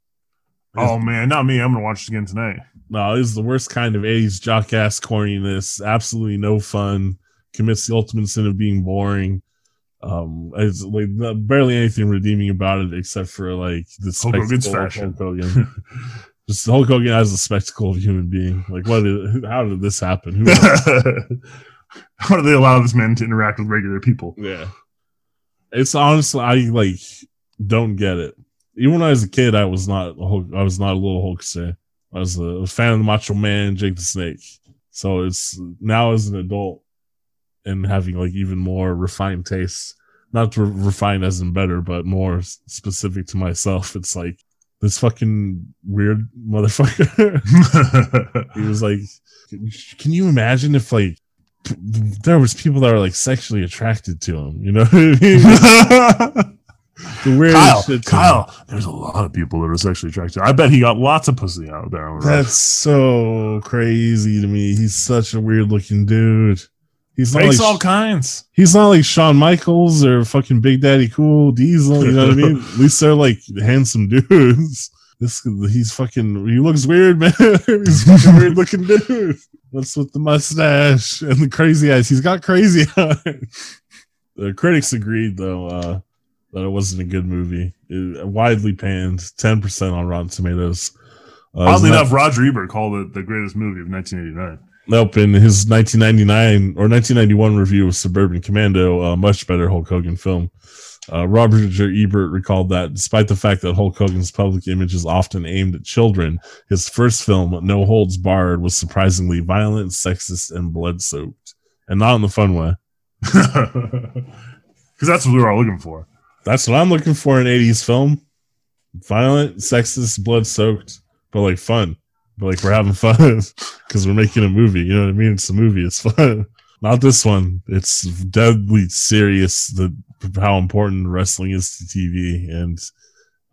Oh man, not me. I'm gonna watch it again tonight. No, this is the worst kind of 80s jock ass corniness. Absolutely no fun. Commits the ultimate sin of being boring. Um, it's like not- barely anything redeeming about it except for like the Hulk Hogan's fashion. Hulk Hogan. Just Hulk Hogan as a spectacle of a human being. Like, what? How did this happen? Who? How do they allow this man to interact with regular people? yeah, it's honestly I like don't get it. Even when I was a kid, I was not a Hulk, I was not a little Hulkster. I was a fan of the Macho Man, Jake the Snake. So it's now as an adult and having like even more refined tastes, not to refine as in better, but more specific to myself. It's like this fucking weird motherfucker. he was like, can you imagine if like there was people that were like sexually attracted to him? You know what I mean? the weirdest Kyle, shit. Kyle, there's a lot of people that are sexually attracted. I bet he got lots of pussy out there. That's so crazy to me. He's such a weird looking dude. He's not Makes like all kinds. he's not like Shawn Michaels or fucking Big Daddy Cool Diesel. You know what I mean? At least they're like handsome dudes. This he's fucking he looks weird, man. he's fucking weird looking dude. What's with the mustache and the crazy eyes? He's got crazy eyes. the critics agreed though uh, that it wasn't a good movie. It, widely panned, ten percent on Rotten Tomatoes. Uh, Oddly enough, Roger Ebert called it the greatest movie of 1989. Nope, in his 1999 or 1991 review of Suburban Commando, a much better Hulk Hogan film, uh, Robert J. Ebert recalled that despite the fact that Hulk Hogan's public image is often aimed at children, his first film, No Holds Barred, was surprisingly violent, sexist, and blood soaked. And not in the fun way. Because that's what we were all looking for. That's what I'm looking for in 80s film. Violent, sexist, blood soaked, but like fun. But like we're having fun because we're making a movie. You know what I mean? It's a movie. It's fun. Not this one. It's deadly serious. The how important wrestling is to TV and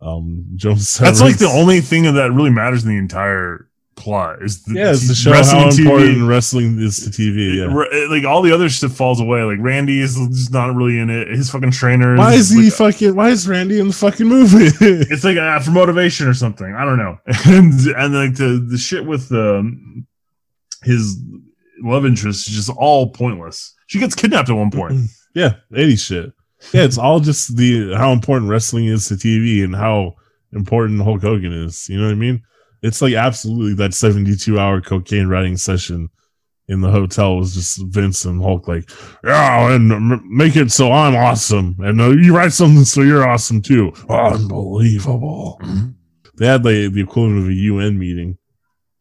um Jones. That's like the only thing that really matters in the entire plot is the, yeah, it's to t- show wrestling how TV. important wrestling is to TV. Yeah. Like all the other stuff falls away. Like Randy is just not really in it. His fucking trainer. Why is he like, fucking? Why is Randy in the fucking movie? it's like uh, for motivation or something. I don't know. And and like the the shit with um, his love interest is just all pointless. She gets kidnapped at one point. Yeah, 80 shit. Yeah, it's all just the how important wrestling is to TV and how important Hulk Hogan is. You know what I mean? It's like absolutely that 72 hour cocaine writing session in the hotel was just Vince and Hulk like, yeah, and m- make it so I'm awesome, and uh, you write something so you're awesome too. Unbelievable. They had like the equivalent of a UN meeting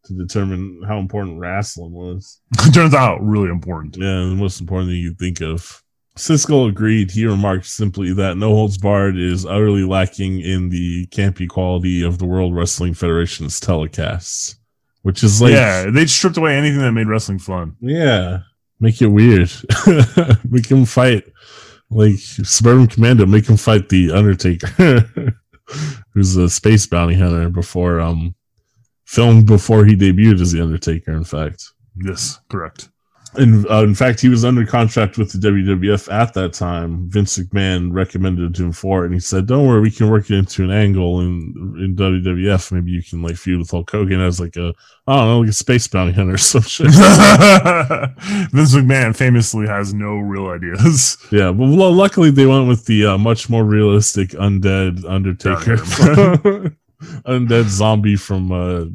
to determine how important wrestling was. It Turns out really important. Yeah, the most important thing you think of. Siskel agreed. He remarked simply that No Holds Barred is utterly lacking in the campy quality of the World Wrestling Federation's telecasts, which is like, yeah, they stripped away anything that made wrestling fun. yeah, make it weird. make him fight like Suburban Commando. Make him fight the Undertaker, who's a space bounty hunter before um filmed before he debuted as the Undertaker. In fact. Yes, correct. In, uh, in fact, he was under contract with the WWF at that time. Vince McMahon recommended him for it, and he said, "Don't worry, we can work it into an angle in in WWF. Maybe you can like feud with Hulk Hogan as like a I don't know, like a space bounty hunter or some shit." Vince McMahon famously has no real ideas. yeah, but well, luckily they went with the uh, much more realistic undead Undertaker, undead zombie from uh,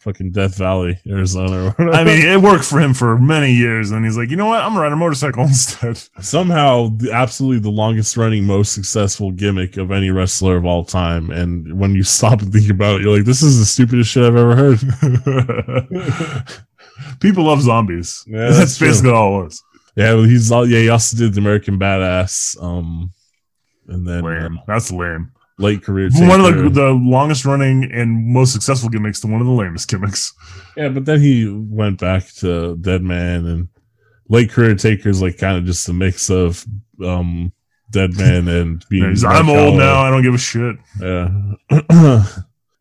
fucking Death Valley, Arizona. I mean, it worked for him for many years, and he's like, you know what? I'm gonna ride a motorcycle instead. somehow the, absolutely the longest running most successful gimmick of any wrestler of all time and when you stop and think about it you're like this is the stupidest shit i've ever heard People love zombies. Yeah, that's, that's basically all it was. yeah he's all yeah he also did the american badass um and then Lame. uh, That's lame. Late career One of the, the longest running and most successful gimmicks to one of the lamest gimmicks. yeah but then he went back to dead man and late career taker's like kind of just a mix of um dead man and being I'm old now. I don't give a shit. Yeah.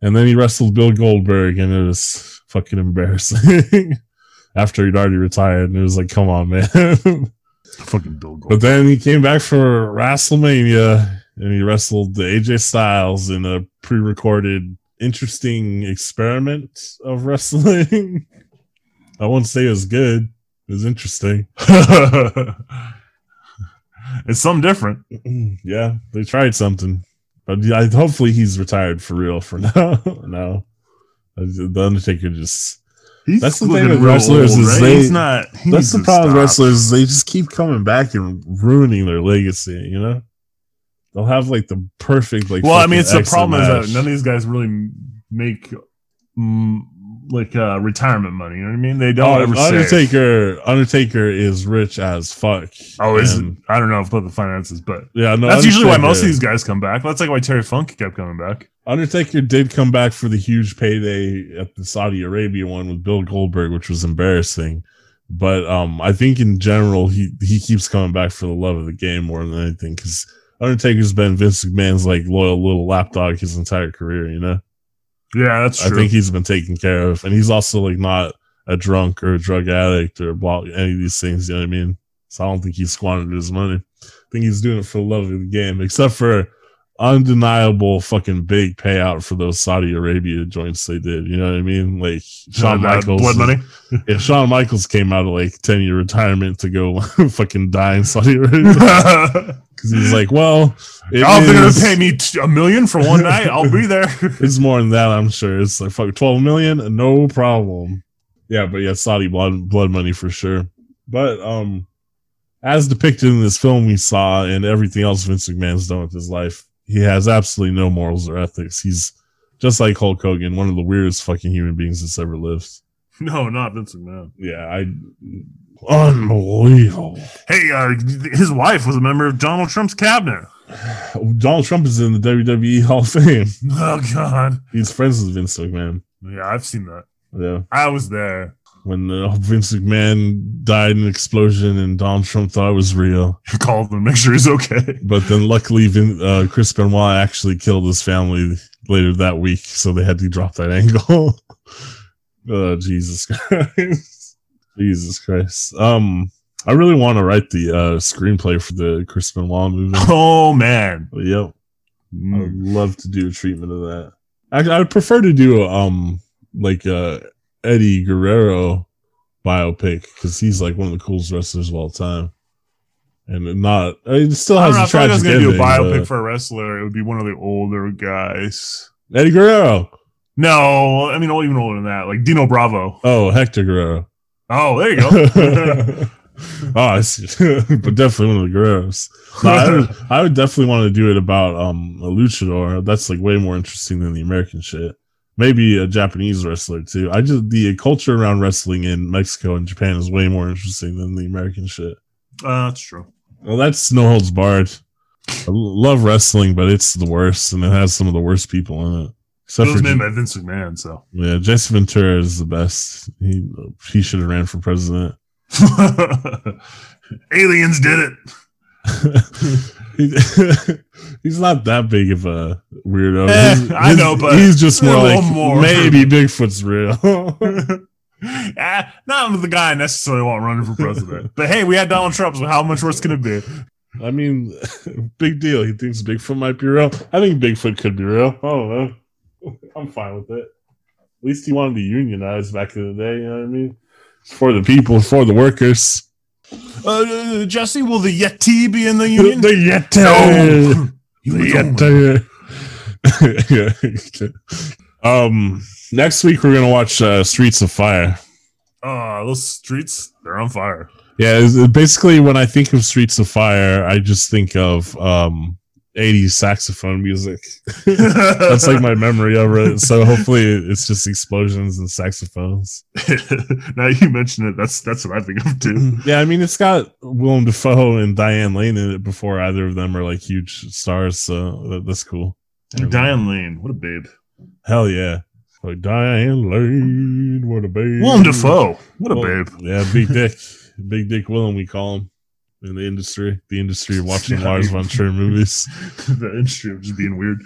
and then he wrestled Bill Goldberg, and it was fucking embarrassing. After he'd already retired, and it was like, come on, man. Fucking Bill Goldberg. but then he came back for WrestleMania, and he wrestled the AJ Styles in a pre-recorded, interesting experiment of wrestling. I won't say it was good. It was interesting. it's something different. yeah, they tried something, but yeah, hopefully he's retired for real for now. no, the Undertaker just. He's That's the thing with wrestlers old, is right? they- not. That's the problem with wrestlers. is They just keep coming back and ruining their legacy. You know, they'll have like the perfect like. Well, I mean, it's the problem is that none of these guys really make mm, like uh, retirement money. You know what I mean? They don't Oh, ever save. Undertaker. Undertaker is rich as fuck. Oh, is it? I don't know about the finances, but Yeah, no. that's usually why most of these guys come back. That's like why Terry Funk kept coming back. Undertaker did come back for the huge payday at the Saudi Arabia one with Bill Goldberg, which was embarrassing. But um, I think in general he he keeps coming back for the love of the game more than anything because Undertaker's been Vince McMahon's like loyal little lapdog his entire career. You know, Yeah, that's true. I think he's been taken care of, and he's also like not a drunk or a drug addict or blah any of these things. You know what I mean? So I don't think he squandered his money. I think he's doing it for the love of the game, except for undeniable fucking big payout for those Saudi Arabia joints they did. You know what I mean? Like Shawn Uh, Michaels, blood money. if Shawn Michaels came out of like ten year retirement to go fucking die in Saudi Arabia because he's like, well, if they're gonna pay me t- a million for one night, I'll be there. it's more than that, I'm sure. It's like fuck twelve million, no problem. Yeah, but yeah, Saudi blood blood money for sure. But um, as depicted in this film we saw and everything else Vince McMahon's done with his life, he has absolutely no morals or ethics. He's just like Hulk Hogan, one of the weirdest fucking human beings that's ever lived. no, not Vince McMahon. Yeah, I unbelievable. Hey, uh, his wife was a member of Donald Trump's cabinet. Donald Trump is in the WWE Hall of Fame. Oh God. He's friends with Vince McMahon. Yeah, I've seen that. Yeah. I was there. When uh, Vince McMahon died in an explosion and Donald Trump thought it was real. He called him make sure he's okay. But then luckily, Vin, uh, Chris Benoit actually killed his family later that week, so they had to drop that angle. oh, Jesus Christ. Jesus Christ. Um, I really want to write the uh, screenplay for the Chris Benoit movie. Oh man. yep. I Mm. would love to do a treatment of that. Actually, I would prefer to do um like a Eddie Guerrero biopic because he's like one of the coolest wrestlers of all time, and not it still I has don't know. I a feel like I was tragic gonna do a biopic but- for a wrestler. It would be one of the older guys. Eddie Guerrero. No, I mean even older than that, like Dino Bravo. Oh, Hector Guerrero. Oh, there you go. oh, I see. but definitely one of the Guerreros. No, I, would, I would definitely want to do it about um a luchador. That's like way more interesting than the American shit. Maybe a Japanese wrestler too. I just the culture around wrestling in Mexico and Japan is way more interesting than the American shit. uh, that's true. Well, that's no holds barred. I love wrestling, but it's the worst, and it has some of the worst people in it. It Except was for made by Vince McMahon, so yeah, Jesse Ventura is the best. He he should have ran for president. aliens did it. He- he's not that big of a weirdo. Eh, His- I know, but he's just more like more. maybe Bigfoot's real. Ah, not the guy I necessarily want running for president. but hey, we had Donald Trump, so how much worse can it be? I mean, big deal. He thinks Bigfoot might be real. I think Bigfoot could be real. I don't know. I'm fine with it. At least he wanted to unionize back in the day. You know what I mean? It's for the people, for the workers. Uh, Jesse, will the Yeti be in the The, union? Yeti. No. Was um, next week we're gonna watch uh, Streets of Fire. Oh, those streets, they're on fire. Yeah, basically when I think of Streets of Fire, I just think of um 80s saxophone music. That's like my memory of it. So hopefully it's just explosions and saxophones. now you mention it, that's that's what I think of too. Yeah, I mean it's got Willem Dafoe and Diane Lane in it before either of them are like huge stars, so that, that's cool. And Diane Lane, what a babe. Hell yeah. Like Diane Lane, what a babe. Willem Dafoe, what a Well, babe. Yeah, big dick. big dick Willem, we call him in the industry. The industry of watching. Lars von Trier movies. the industry of just being weird.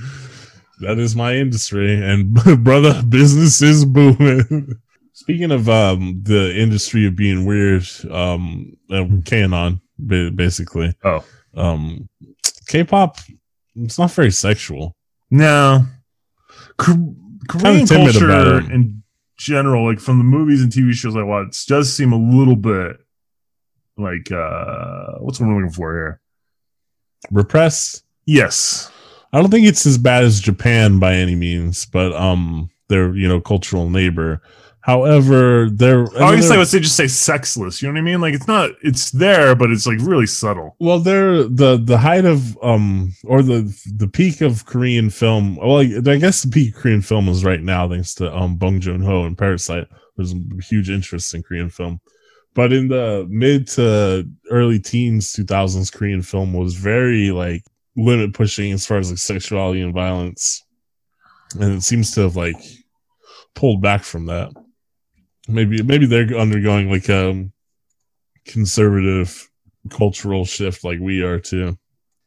That is my industry, and brother, business is booming. Speaking of um, the industry of being weird, um, uh, Canon, basically. Oh. um, K-pop, it's not very sexual. No. K- Korean culture in general, like from the movies and TV shows I watch, does seem a little bit like uh what's what I'm looking for here? Repress? Yes. I don't think it's as bad as Japan by any means, but um, they're you know cultural neighbor. However, they're I guess they're- I would say just say sexless. You know what I mean? Like it's not it's there, but it's like really subtle. Well, they're the the height of um or the the peak of Korean film. Well, I I guess the peak of Korean film is right now thanks to um Bong Joon Ho and Parasite. There's a huge interest in Korean film, but in the mid to early teens, 2000s, Korean film was very like limit pushing as far as like sexuality and violence, and it seems to have like pulled back from that. Maybe maybe they're undergoing like um conservative cultural shift like we are too.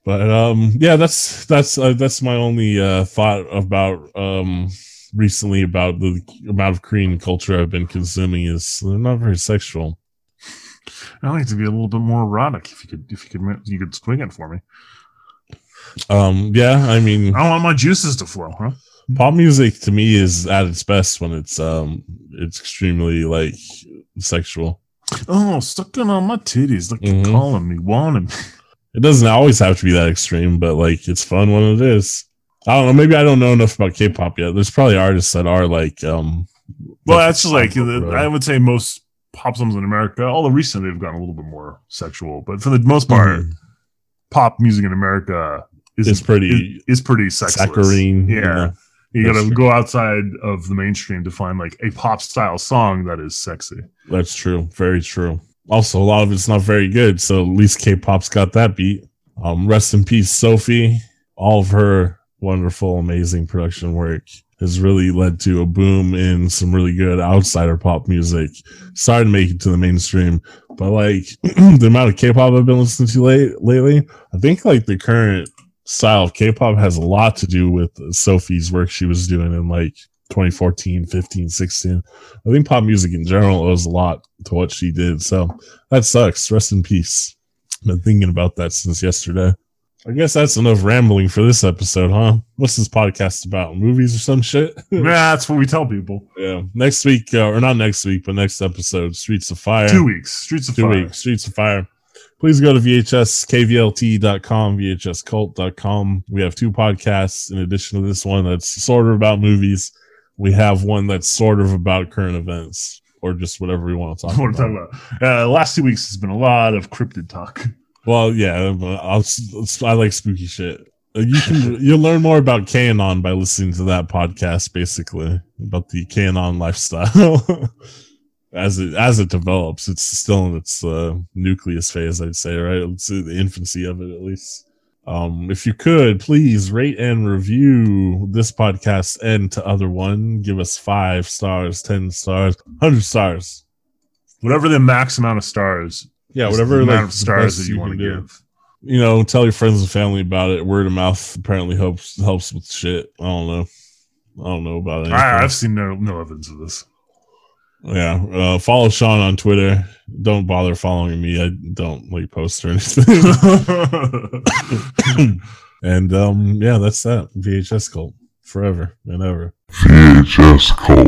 But um yeah, that's that's uh, that's my only uh thought about um recently about the amount of Korean culture I've been consuming is they're not very sexual. I like it to be a little bit more erotic if you could if you could you could swing it for me. Um, yeah, I mean, I want my juices to flow, huh? pop music to me is at its best when it's um, it's extremely like sexual. Oh, sucking on my titties, like Mhm. you're calling me, wanting me. It doesn't always have to be that extreme, but like it's fun when it is. I don't know. Maybe I don't know enough about K-pop yet. There's probably artists that are like, um, Well, that's just like. I would say most pop songs in America. Although recently they've gotten a little bit more sexual, but for the most part, Mhm. pop music in America is It's pretty is, is pretty sexless. saccharine. Yeah, you got to true. go outside of the mainstream to find like a pop style song that is sexy. That's true. Very true. Also, a lot of it's not very good. So at least K-pop's got that beat. Um, rest in peace, Sophie. All of her wonderful, amazing production work has really led to a boom in some really good outsider pop music. Started to make it to the mainstream, but like the amount of K-pop I've been listening to late lately, I think like the current style of K-pop has a lot to do with Sophie's work she was doing in like 2014, 15, 16. I think pop music in general owes a lot to what she did. So that sucks. Rest in peace. Been thinking about that since yesterday. I guess that's enough rambling for this episode, huh? What's this podcast about? Movies or some shit? yeah, that's what we tell people. yeah. Next week, uh, or not next week, but next episode, Streets of Fire. Two weeks, Streets of Two Fire. weeks, Streets of Fire. Please go to VHSKVLT.com, VHSCult.com. We have two podcasts in addition to this one that's sort of about movies. We have one that's sort of about current events or just whatever we want to talk about. talking about. Uh, last two weeks has been a lot of cryptid talk. Well, yeah, I'll, I like spooky shit. Uh, You can you'll learn more about QAnon by listening to that podcast, basically about the QAnon lifestyle as it as it develops. It's still in its uh, nucleus phase, I'd say, right? It's the infancy of it, at least. Um, if you could please rate and review this podcast and to other one, give us five stars, ten stars, hundred stars. Whatever the max amount of stars. Yeah, whatever the like, of stars that you want to do. give. you know, tell your friends and family about it. Word of mouth apparently helps helps with shit. I don't know. I don't know about anything. I, I've seen no no evidence of this. yeah. Uh, follow Sean on Twitter. Don't bother following me. I don't like post or anything. and um, yeah, that's that. VHS cult forever and ever. VHS Cult.